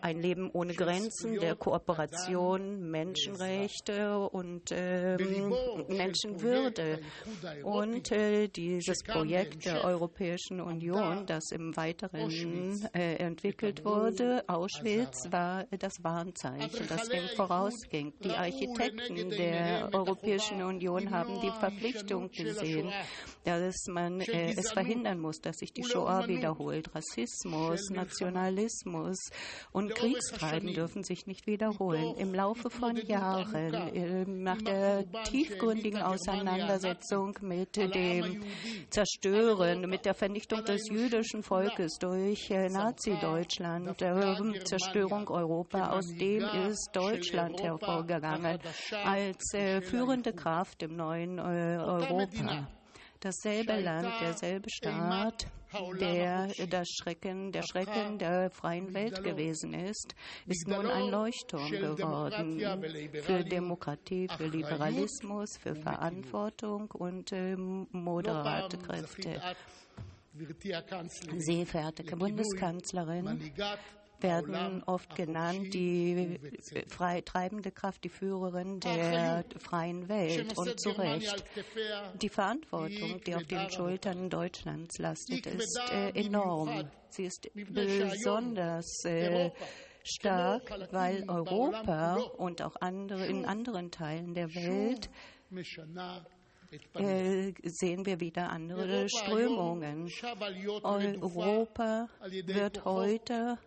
Ein Leben ohne Grenzen, der Kooperation, Menschenrechte und ähm, Menschenwürde. Und äh, dieses Projekt der Europäischen Union, das im Weiteren äh, entwickelt wurde, Auschwitz, war das Warnzeichen, das dem vorausging. Die Architekten der Europäischen Union haben die Verpflichtung gesehen, dass man äh, es verhindern muss, dass sich die Shoah wiederholt. Rassismus, Nationalismus und Kriegstreiben dürfen sich nicht wiederholen. Im Laufe von Jahren, äh, nach der tiefgründigen Auseinandersetzung mit dem Zerstören, mit der Vernichtung des jüdischen Volkes durch äh, Nazi-Deutschland, äh, Zerstörung Europa, aus dem ist Deutschland hervorgegangen als äh, führende Kraft im neuen äh, Europa. Dasselbe Land, derselbe Staat, der das Schrecken, der Schrecken der freien Welt gewesen ist, ist nun ein Leuchtturm geworden für Demokratie, für Liberalismus, für Verantwortung und äh, moderate Kräfte. Sehr verehrte Bundeskanzlerin, werden oft genannt die frei treibende Kraft, die Führerin der freien Welt. Und zu Recht. Die Verantwortung, die auf den Schultern Deutschlands lastet, ist äh, enorm. Sie ist besonders äh, stark, weil Europa und auch andere in anderen Teilen der Welt äh, sehen wir wieder andere Strömungen. Europa wird heute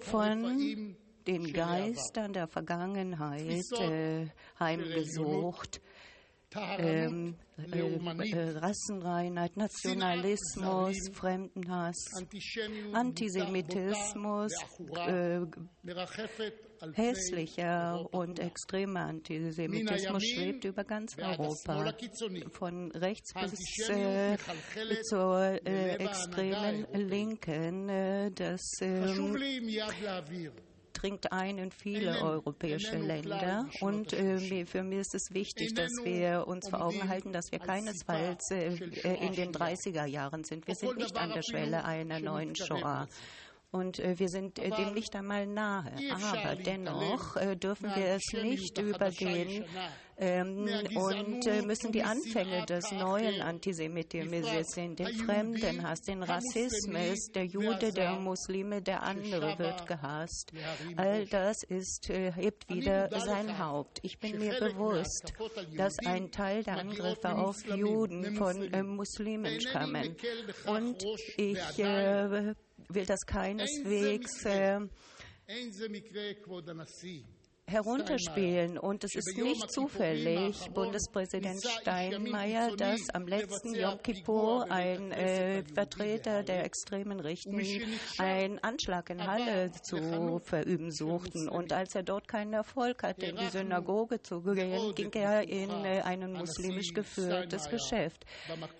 von den Geistern der Vergangenheit äh, heimgesucht. Ähm, äh, Rassenreinheit, Nationalismus, Fremdenhass, Antisemitismus äh, hässlicher und extremer Antisemitismus schwebt über ganz Europa, von rechts bis äh, zur äh, extremen Linken. Äh, das ähm, dringt ein in viele europäische Länder. Und äh, für mich ist es wichtig, dass wir uns vor Augen halten, dass wir keinesfalls äh, in den 30er Jahren sind. Wir sind nicht an der Schwelle einer neuen Shoah und äh, wir sind äh, dem nicht einmal nahe. Aber dennoch äh, dürfen wir es nicht übergehen. Ähm, und müssen die Anfänge des neuen Antisemitismus sehen, den Fremdenhass, den Rassismus, der Jude, der Muslime, der andere wird gehasst. All das ist, hebt wieder sein Haupt. Ich bin mir bewusst, dass ein Teil der Angriffe auf Juden von Muslimen stammen. Und ich äh, will das keineswegs äh, herunterspielen. Und es ist nicht zufällig, Bundespräsident Steinmeier, dass am letzten Yom Kippur ein äh, Vertreter der extremen Richten einen Anschlag in Halle zu verüben suchten. Und als er dort keinen Erfolg hatte, in die Synagoge zu gehen, ging er in äh, ein muslimisch geführtes Geschäft.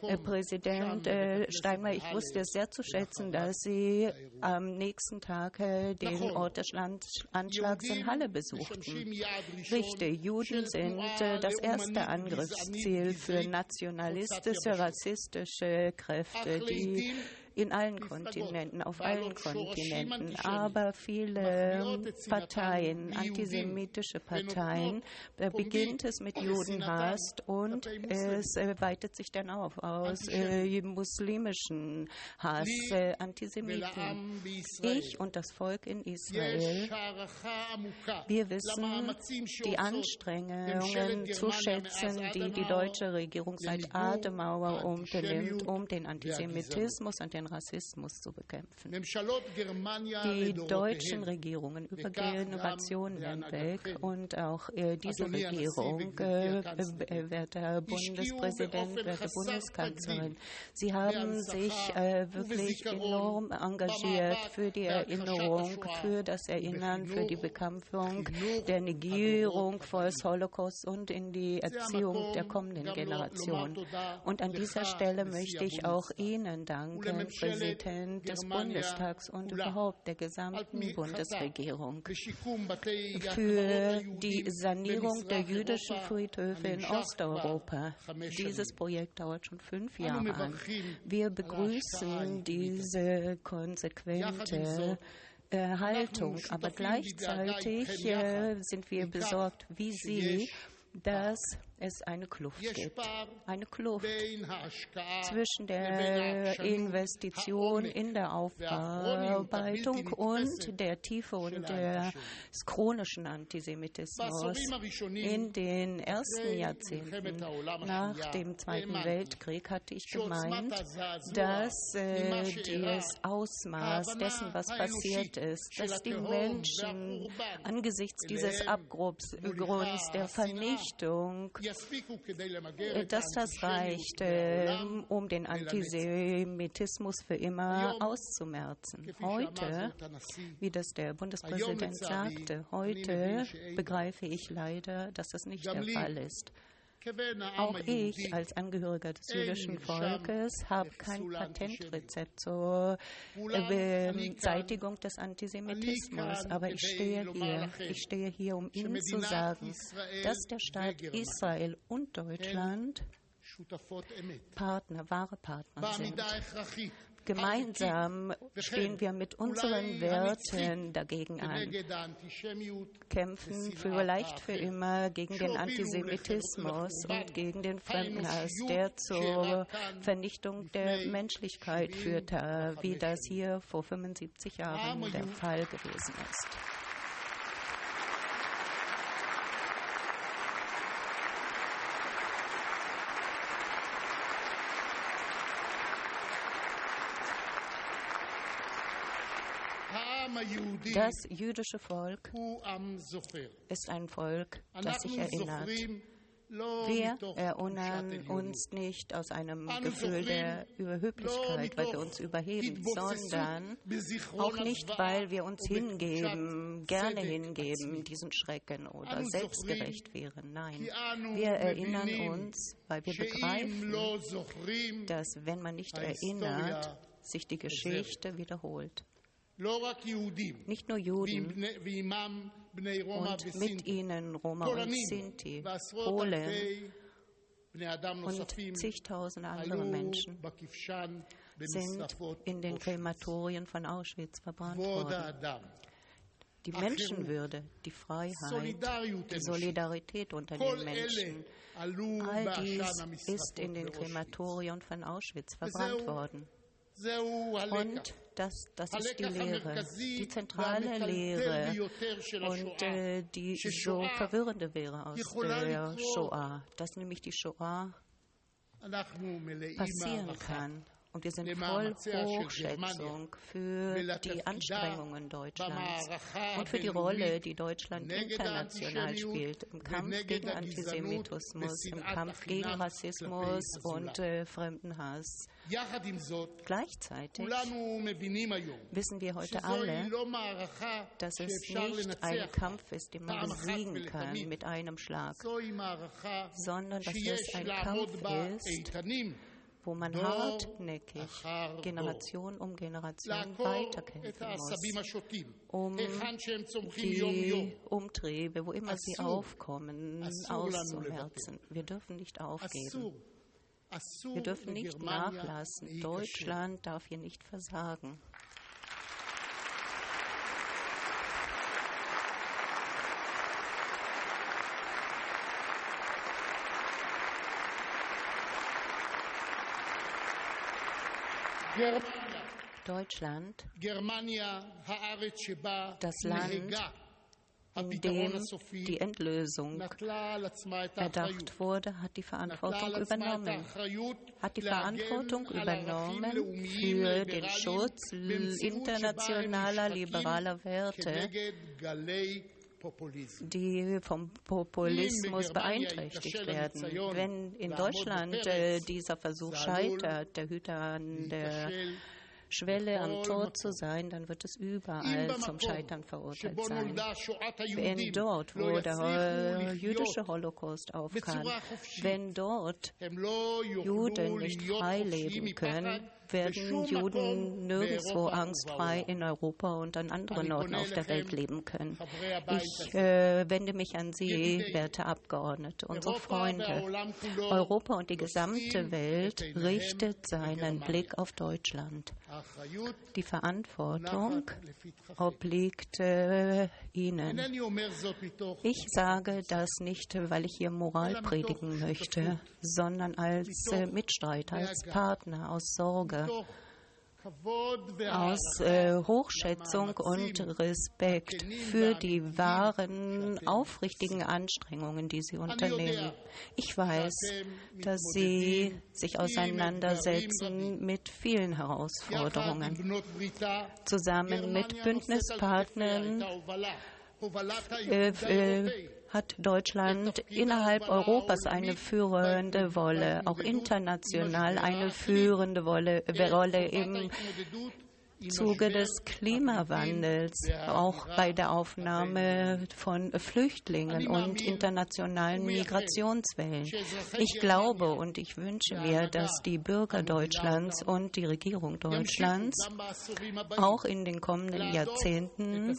Äh, Präsident äh, Steinmeier, ich wusste es sehr zu schätzen, dass Sie am nächsten Tag äh, den Ort des Anschlags in Halle besuchten. Richtig, Juden sind äh, das erste Angriffsziel für nationalistische, rassistische Kräfte, die in allen Kontinenten, auf allen Kontinenten. Aber viele Parteien, antisemitische Parteien, da beginnt es mit Judenhass und es äh, weitet sich dann auf aus äh, muslimischen Hass, äh, Antisemiten. Ich und das Volk in Israel, wir wissen die Anstrengungen zu schätzen, die die deutsche Regierung seit Adenauer unternimmt, um den Antisemitismus und den den Rassismus zu bekämpfen. Die deutschen Regierungen über Generationen hinweg und auch äh, diese Regierung, äh, äh, werte Bundespräsident, werte Bundeskanzlerin, sie haben sich äh, wirklich enorm engagiert für die Erinnerung, für das Erinnern, für die Bekämpfung der Negierung des Holocaust und in die Erziehung der kommenden Generation. Und an dieser Stelle möchte ich auch Ihnen danken Präsident des Bundestags und überhaupt der gesamten Bundesregierung. Für die Sanierung der jüdischen Friedhöfe in Osteuropa. Dieses Projekt dauert schon fünf Jahre an. Wir begrüßen diese konsequente Haltung, aber gleichzeitig äh, sind wir besorgt, wie Sie dass es eine Kluft gibt. Eine Kluft zwischen der Investition in der Aufarbeitung und der Tiefe und des chronischen Antisemitismus. In den ersten Jahrzehnten nach dem Zweiten Weltkrieg hatte ich gemeint, dass äh, das Ausmaß dessen, was passiert ist, dass die Menschen angesichts dieses Abgrunds der Vernichtung dass das reicht, ähm, um den Antisemitismus für immer auszumerzen. Heute, wie das der Bundespräsident sagte, heute begreife ich leider, dass das nicht der Fall ist. Auch ich als Angehöriger des jüdischen Volkes habe kein Patentrezept zur Beseitigung des Antisemitismus, aber ich stehe hier. Ich stehe hier, um Ihnen zu sagen, dass der Staat Israel und Deutschland Partner, wahre Partner sind. Gemeinsam stehen wir mit unseren Werten dagegen an, kämpfen vielleicht für immer gegen den Antisemitismus und gegen den Fremdenhass, der zur Vernichtung der Menschlichkeit führte, wie das hier vor 75 Jahren der Fall gewesen ist. Das jüdische Volk ist ein Volk, das sich erinnert. Wir erinnern uns nicht aus einem Gefühl der Überhöblichkeit, weil wir uns überheben, sondern auch nicht, weil wir uns hingeben, gerne hingeben, diesen Schrecken oder selbstgerecht wären. Nein, wir erinnern uns, weil wir begreifen, dass wenn man nicht erinnert, sich die Geschichte wiederholt. Nicht nur Juden. und mit ihnen Roma und Sinti, Polen und zigtausende andere Menschen sind in den Krematorien von Auschwitz verbrannt worden. Die Menschenwürde, die Freiheit, die Solidarität unter den Menschen, all dies ist in den Krematorien von Auschwitz verbrannt worden. Und das, das ist die Lehre, die zentrale Lehre und äh, die so verwirrende Lehre aus der Shoah, dass nämlich die Shoah passieren kann. Und wir sind voll Hochschätzung für die Anstrengungen Deutschlands und für die Rolle, die Deutschland international spielt im Kampf gegen Antisemitismus, im Kampf gegen Rassismus und äh, Fremdenhass. Gleichzeitig wissen wir heute alle, dass es nicht ein Kampf ist, den man besiegen kann mit einem Schlag, sondern dass es ein Kampf ist, wo man hartnäckig Generation um Generation weiterkämpfen muss, um die Umtriebe, wo immer sie aufkommen, auszumerzen. Wir dürfen nicht aufgeben. Wir dürfen nicht nachlassen. Deutschland darf hier nicht versagen. Deutschland, das Land, in dem die Endlösung erdacht wurde, hat die Verantwortung übernommen. Hat die Verantwortung übernommen für den Schutz internationaler liberaler Werte, die vom Populismus beeinträchtigt werden. Wenn in Deutschland äh, dieser Versuch scheitert, der Hüter an der Schwelle am Tod zu sein, dann wird es überall zum Scheitern verurteilt sein. Wenn dort, wo der jüdische Holocaust aufkam, wenn dort Juden nicht frei leben können, werden Juden nirgendwo angstfrei in Europa und an anderen Orten auf der Welt leben können. Ich äh, wende mich an Sie, werte Abgeordnete, unsere Freunde. Europa und die gesamte Welt richtet seinen Blick auf Deutschland. Die Verantwortung obliegt äh, Ihnen. Ich sage das nicht, weil ich hier Moral predigen möchte, sondern als äh, Mitstreiter, als Partner aus Sorge aus äh, Hochschätzung und Respekt für die wahren, aufrichtigen Anstrengungen, die Sie unternehmen. Ich weiß, dass Sie sich auseinandersetzen mit vielen Herausforderungen. Zusammen mit Bündnispartnern äh, äh, hat Deutschland innerhalb Europas eine führende Rolle, auch international eine führende Rolle, Rolle im Zuge des Klimawandels, auch bei der Aufnahme von Flüchtlingen und internationalen Migrationswellen. Ich glaube und ich wünsche mir, dass die Bürger Deutschlands und die Regierung Deutschlands auch in den kommenden Jahrzehnten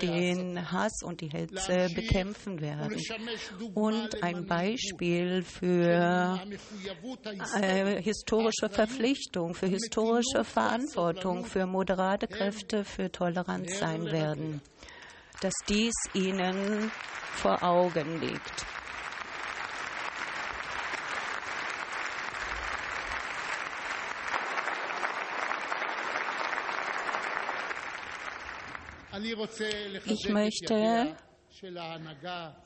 den Hass und die Hetze bekämpfen werden. Und ein Beispiel für äh, historische Verpflichtung, für historische Verantwortung, für moderate Kräfte für Toleranz sein werden, dass dies ihnen vor Augen liegt. Ich möchte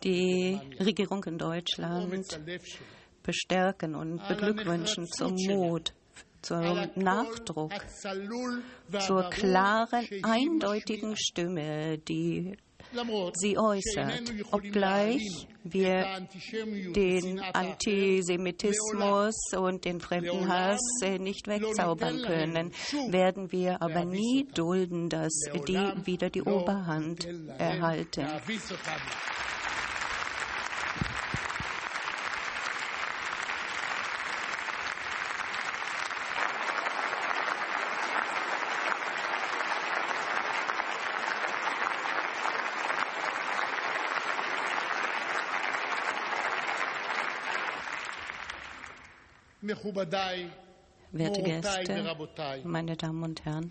die Regierung in Deutschland bestärken und beglückwünschen zum Mut, zum Nachdruck, zur klaren, eindeutigen Stimme, die sie äußert, obgleich wir den Antisemitismus und den Fremdenhass äh, nicht wegzaubern können, werden wir aber nie dulden, dass die wieder die Oberhand erhalten. Werte Gäste, meine Damen und Herren,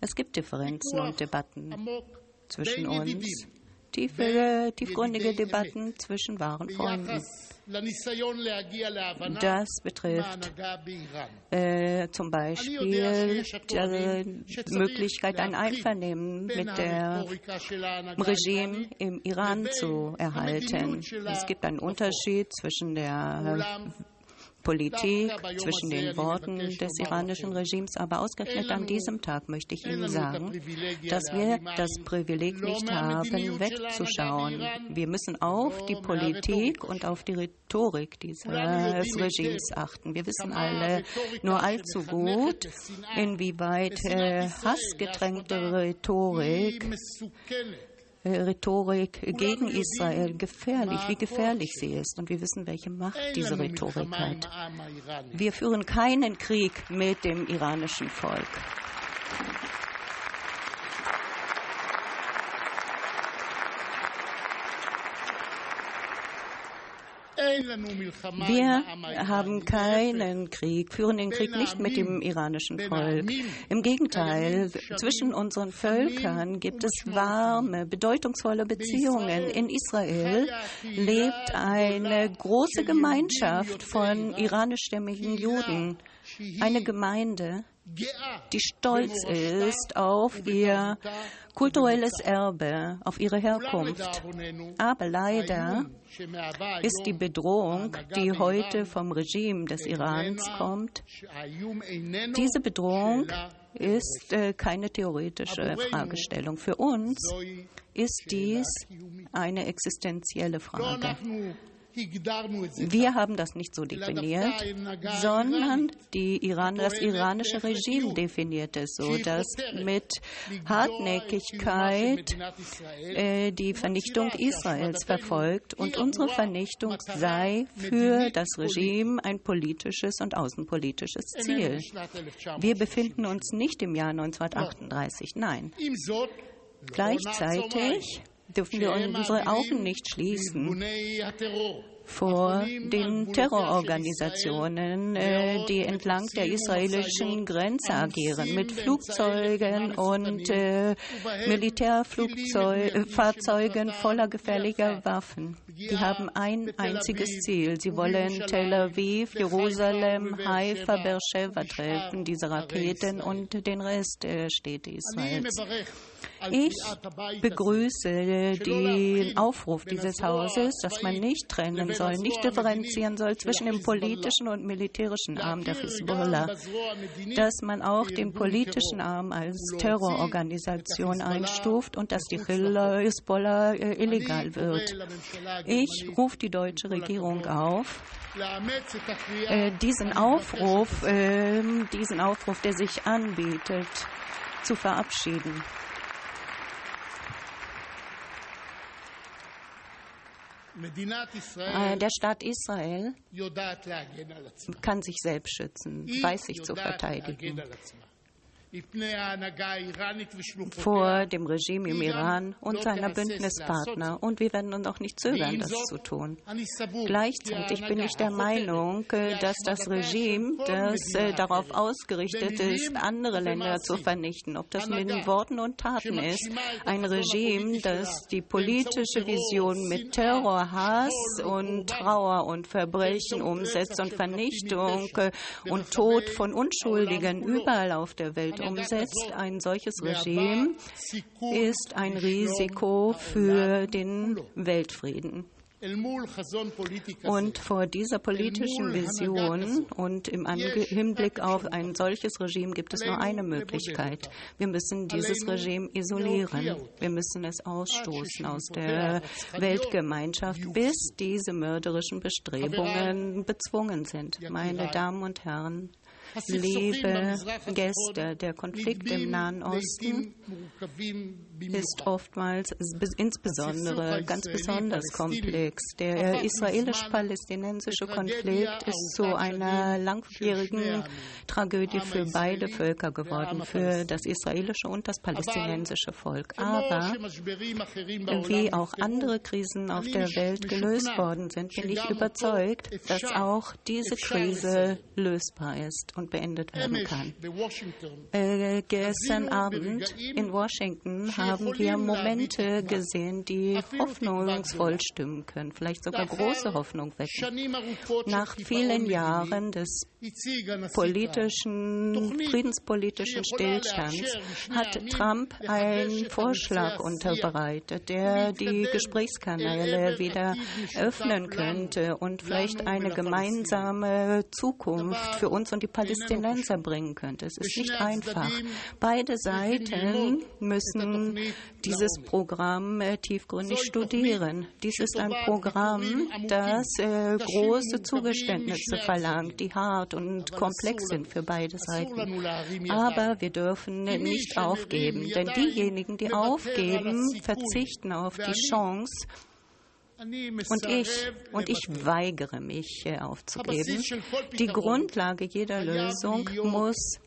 es gibt Differenzen und Debatten zwischen uns, tiefe, tiefgründige Debatten zwischen wahren Freunden. Das betrifft äh, zum Beispiel die Möglichkeit, ein Einvernehmen mit dem Regime im Iran zu erhalten. Es gibt einen Unterschied zwischen der Politik, zwischen den Worten des iranischen Regimes. Aber ausgerechnet an diesem Tag möchte ich Ihnen sagen, dass wir das Privileg nicht haben, wegzuschauen. Wir müssen auf die Politik und auf die Rhetorik dieses Regimes achten. Wir wissen alle nur allzu gut, inwieweit äh, hassgetränkte Rhetorik Rhetorik gegen Israel gefährlich, wie gefährlich sie ist. Und wir wissen, welche Macht diese Rhetorik hat. Wir führen keinen Krieg mit dem iranischen Volk. Wir haben keinen Krieg, führen den Krieg nicht mit dem iranischen Volk. Im Gegenteil, zwischen unseren Völkern gibt es warme, bedeutungsvolle Beziehungen. In Israel lebt eine große Gemeinschaft von iranischstämmigen Juden, eine Gemeinde, die stolz ist auf ihr kulturelles Erbe, auf ihre Herkunft. Aber leider ist die Bedrohung, die heute vom Regime des Irans kommt, diese Bedrohung ist äh, keine theoretische Fragestellung. Für uns ist dies eine existenzielle Frage. Wir haben das nicht so definiert, sondern Iran, das iranische Regime definiert es so, dass mit Hartnäckigkeit äh, die Vernichtung Israels verfolgt und unsere Vernichtung sei für das Regime ein politisches und außenpolitisches Ziel. Wir befinden uns nicht im Jahr 1938, nein. Gleichzeitig dürfen wir unsere Augen nicht schließen vor den Terrororganisationen, äh, die entlang der israelischen Grenze agieren, mit Flugzeugen und äh, Militärfahrzeugen voller gefährlicher Waffen. Die haben ein einziges Ziel. Sie wollen Tel Aviv, Jerusalem, Haifa, Beersheba treffen, diese Raketen und den Rest der Städte Israels. Ich begrüße den Aufruf dieses Hauses, dass man nicht trennen soll, nicht differenzieren soll zwischen dem politischen und militärischen Arm der Hisbollah, dass man auch den politischen Arm als Terrororganisation einstuft und dass die Hisbollah äh, illegal wird. Ich rufe die deutsche Regierung auf, äh, diesen Aufruf, äh, diesen Aufruf, der sich anbietet, zu verabschieden. Der Staat Israel kann sich selbst schützen, weiß sich zu verteidigen vor dem Regime im Iran und seiner Bündnispartner. Und wir werden auch nicht zögern, das zu tun. Gleichzeitig bin ich der Meinung, dass das Regime, das äh, darauf ausgerichtet ist, andere Länder zu vernichten, ob das mit Worten und Taten ist, ein Regime, das die politische Vision mit Terror, Hass und Trauer und Verbrechen umsetzt und Vernichtung äh, und Tod von Unschuldigen überall auf der Welt umsetzt. Ein solches Regime ist ein Risiko für den Weltfrieden. Und vor dieser politischen Vision und im Hinblick auf ein solches Regime gibt es nur eine Möglichkeit. Wir müssen dieses Regime isolieren. Wir müssen es ausstoßen aus der Weltgemeinschaft, bis diese mörderischen Bestrebungen bezwungen sind. Meine Damen und Herren, liebe Gäste, der Konflikt im Nahen Osten ist oftmals insbesondere ganz besonders komplex. Der israelisch-palästinensische Konflikt ist zu einer langjährigen Tragödie für beide Völker geworden, für das israelische und das palästinensische Volk. Aber wie auch andere Krisen auf der Welt gelöst worden sind, bin ich überzeugt, dass auch diese Krise lösbar ist und beendet werden kann. Äh, gestern Abend in Washington haben wir Momente gesehen, die hoffnungsvoll stimmen können, vielleicht sogar große Hoffnung wecken. Nach vielen Jahren des politischen, friedenspolitischen Stillstands hat Trump einen Vorschlag unterbreitet, der die Gesprächskanäle wieder öffnen könnte und vielleicht eine gemeinsame Zukunft für uns und die Palästinenser bringen könnte. Es ist nicht einfach. Beide Seiten müssen dieses Programm äh, tiefgründig studieren. Dies ist ein Programm, das äh, große Zugeständnisse verlangt, die hart und komplex sind für beide Seiten. Aber wir dürfen nicht aufgeben, denn diejenigen, die aufgeben, verzichten auf die Chance, und ich, und ich weigere mich äh, aufzugeben. Die Grundlage jeder Lösung muss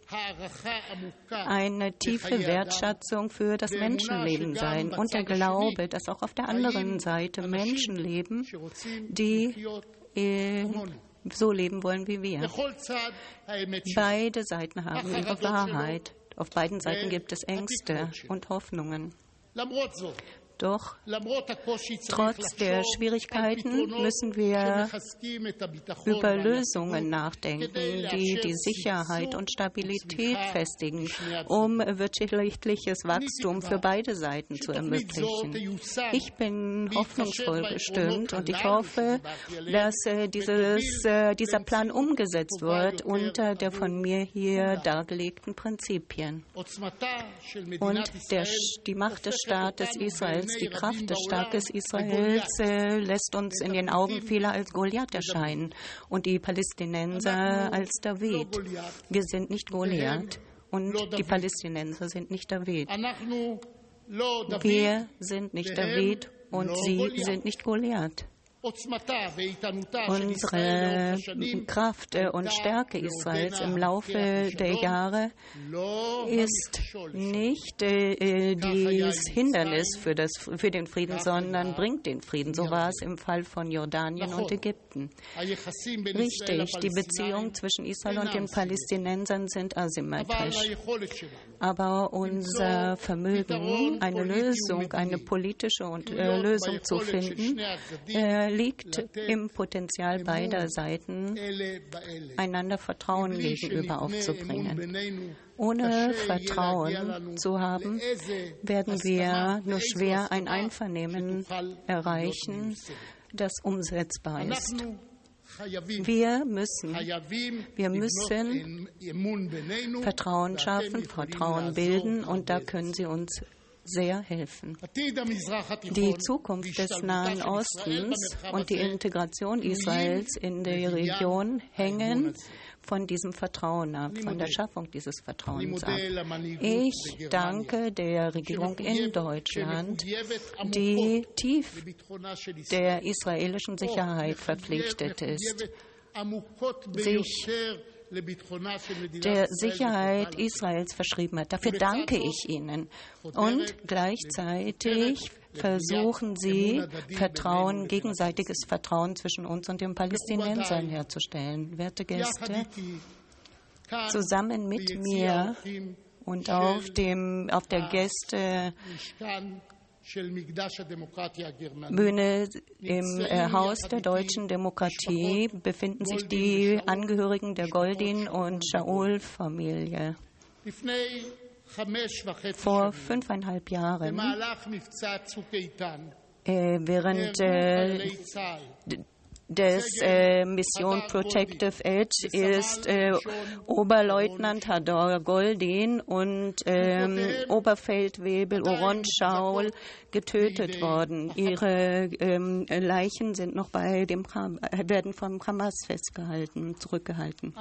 eine tiefe Wertschätzung für das Menschenleben sein. Und der Glaube, dass auch auf der anderen Seite Menschen leben, die äh, so leben wollen wie wir. Beide Seiten haben ihre Wahrheit. Auf beiden Seiten gibt es Ängste und Hoffnungen. Doch trotz der Schwierigkeiten müssen wir über Lösungen nachdenken, die die Sicherheit und Stabilität festigen, um wirtschaftliches Wachstum für beide Seiten zu ermöglichen. Ich bin hoffnungsvoll bestimmt und ich hoffe, dass äh, dieses, äh, dieser Plan umgesetzt wird unter der von mir hier dargelegten Prinzipien. Und der, die Macht des Staates Israel Israels, die Kraft des Staates Israels äh, lässt uns in den Augen vieler als Goliath erscheinen und die Palästinenser als David. Wir sind nicht Goliath und die Palästinenser sind nicht David. Wir sind nicht David und sie sind nicht Goliath. Unsere Kraft und Stärke Israels im Laufe der Jahre ist nicht äh, dieses Hindernis für, das, für den Frieden, sondern bringt den Frieden. So war es im Fall von Jordanien und Ägypten. Richtig, die Beziehungen zwischen Israel und den Palästinensern sind asymmetrisch. Aber unser Vermögen, eine Lösung, eine politische und, äh, Lösung zu finden, äh, liegt im Potenzial beider Seiten, einander Vertrauen gegenüber aufzubringen. Ohne Vertrauen zu haben, werden wir nur schwer ein Einvernehmen erreichen, das umsetzbar ist. Wir müssen, wir müssen Vertrauen schaffen, Vertrauen bilden und da können Sie uns sehr helfen. Die Zukunft des Nahen Ostens und die Integration Israels in die Region hängen von diesem Vertrauen ab, von der Schaffung dieses Vertrauens ab. Ich danke der Regierung in Deutschland, die tief der israelischen Sicherheit verpflichtet ist, sich der Sicherheit Israels verschrieben hat. Dafür danke ich Ihnen. Und gleichzeitig versuchen Sie, Vertrauen, gegenseitiges Vertrauen zwischen uns und den Palästinensern herzustellen. Werte Gäste, zusammen mit mir und auf, dem, auf der Gäste Bühne im äh, Haus der deutschen Demokratie befinden sich die Angehörigen der Goldin- und Shaul-Familie. Vor fünfeinhalb Jahren Äh, während äh, des äh, Mission Protective Edge ist äh, Oberleutnant Hador Goldin und ähm, Oberfeldwebel Oron Schaul getötet worden. Ihre ähm, Leichen sind noch bei dem werden vom Hamas festgehalten, zurückgehalten.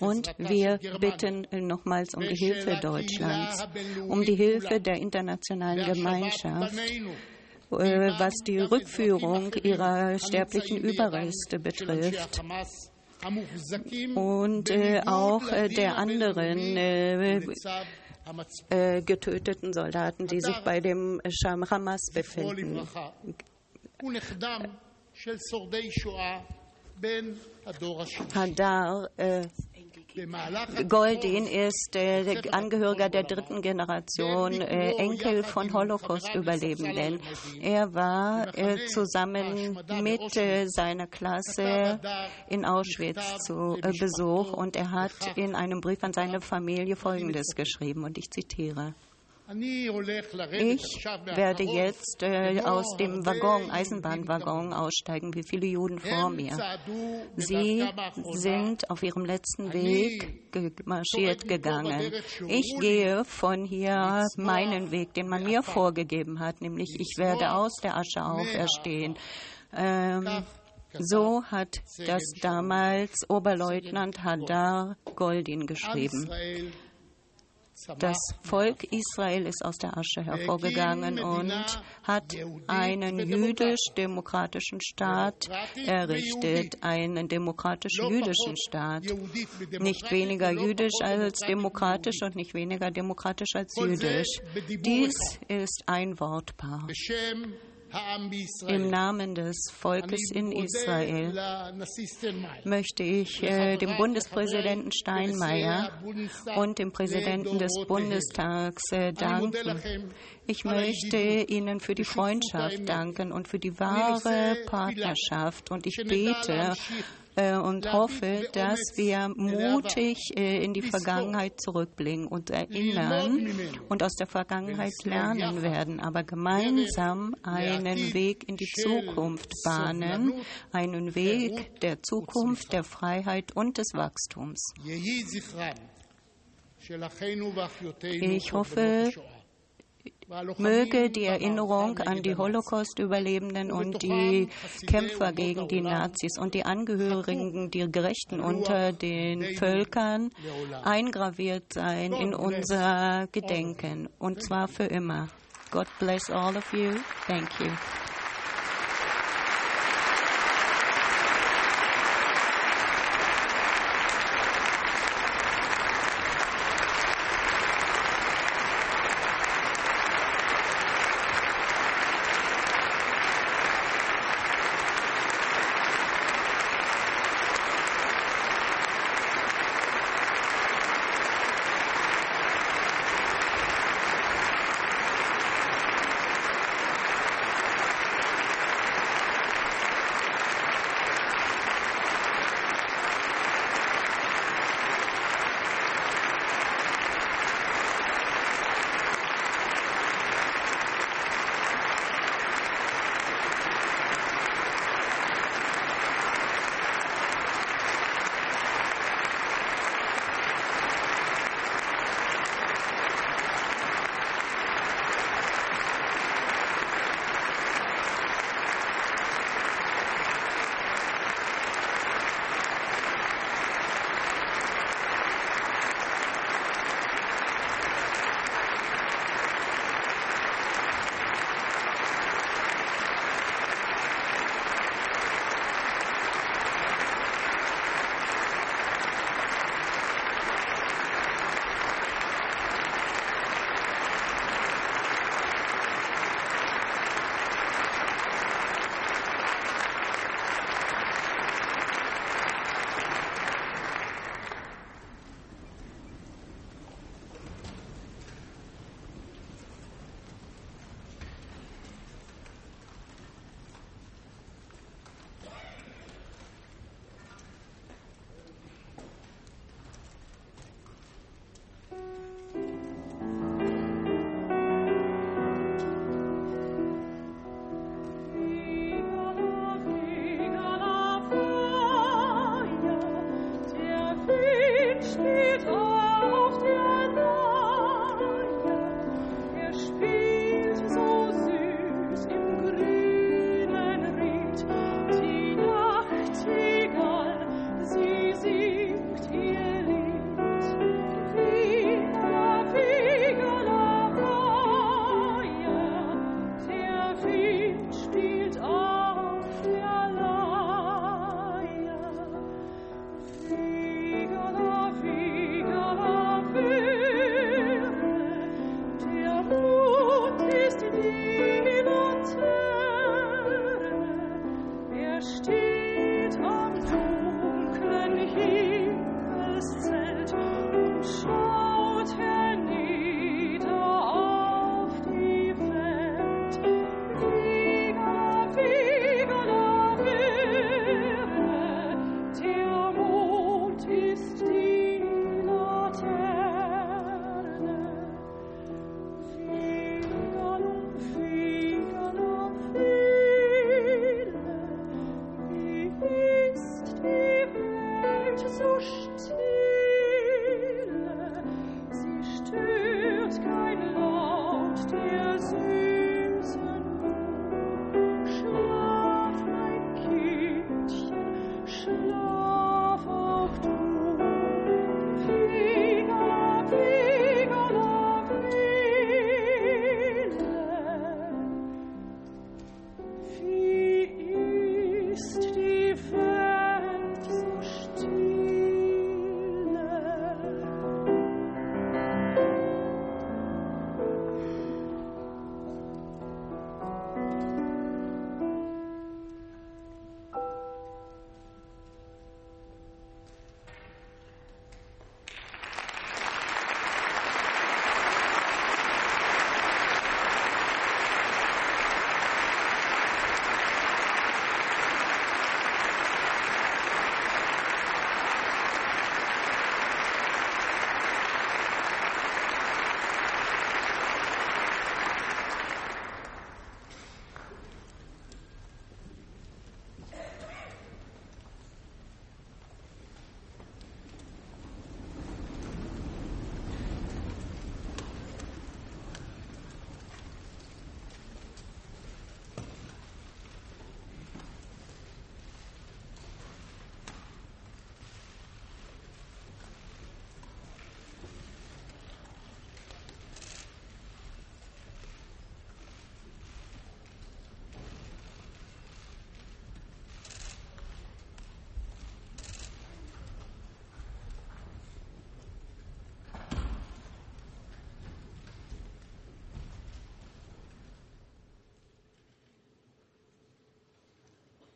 Und wir bitten nochmals um die Hilfe Deutschlands, um die Hilfe der internationalen Gemeinschaft was die Rückführung ihrer sterblichen Überreste betrifft und äh, auch äh, der anderen äh, äh, getöteten Soldaten, die sich bei dem Hamas befinden. Hadar äh, Goldin ist äh, Angehöriger der dritten Generation, äh, Enkel von Holocaust-Überlebenden. Er war äh, zusammen mit äh, seiner Klasse in Auschwitz zu äh, Besuch und er hat in einem Brief an seine Familie Folgendes geschrieben und ich zitiere. Ich werde jetzt äh, aus dem Waggon, Eisenbahnwaggon aussteigen, wie viele Juden vor mir. Sie sind auf ihrem letzten Weg marschiert gegangen. Ich gehe von hier meinen Weg, den man mir vorgegeben hat, nämlich ich werde aus der Asche auferstehen. Ähm, so hat das damals Oberleutnant Hadar Goldin geschrieben. Das Volk Israel ist aus der Asche hervorgegangen und hat einen jüdisch-demokratischen Staat errichtet, einen demokratisch-jüdischen Staat. Nicht weniger jüdisch als demokratisch und nicht weniger demokratisch als jüdisch. Dies ist ein Wortpaar. Im Namen des Volkes in Israel möchte ich äh, dem Bundespräsidenten Steinmeier und dem Präsidenten des Bundestags äh, danken. Ich möchte Ihnen für die Freundschaft danken und für die wahre Partnerschaft. Und ich bete und hoffe, dass wir mutig äh, in die Vergangenheit zurückblicken und erinnern und aus der Vergangenheit lernen werden, aber gemeinsam einen Weg in die Zukunft bahnen, einen Weg der Zukunft, der Freiheit und des Wachstums. Ich hoffe, Möge die Erinnerung an die Holocaust-Überlebenden und die Kämpfer gegen die Nazis und die Angehörigen, die Gerechten unter den Völkern eingraviert sein in unser Gedenken und zwar für immer. God bless all of you. Thank you.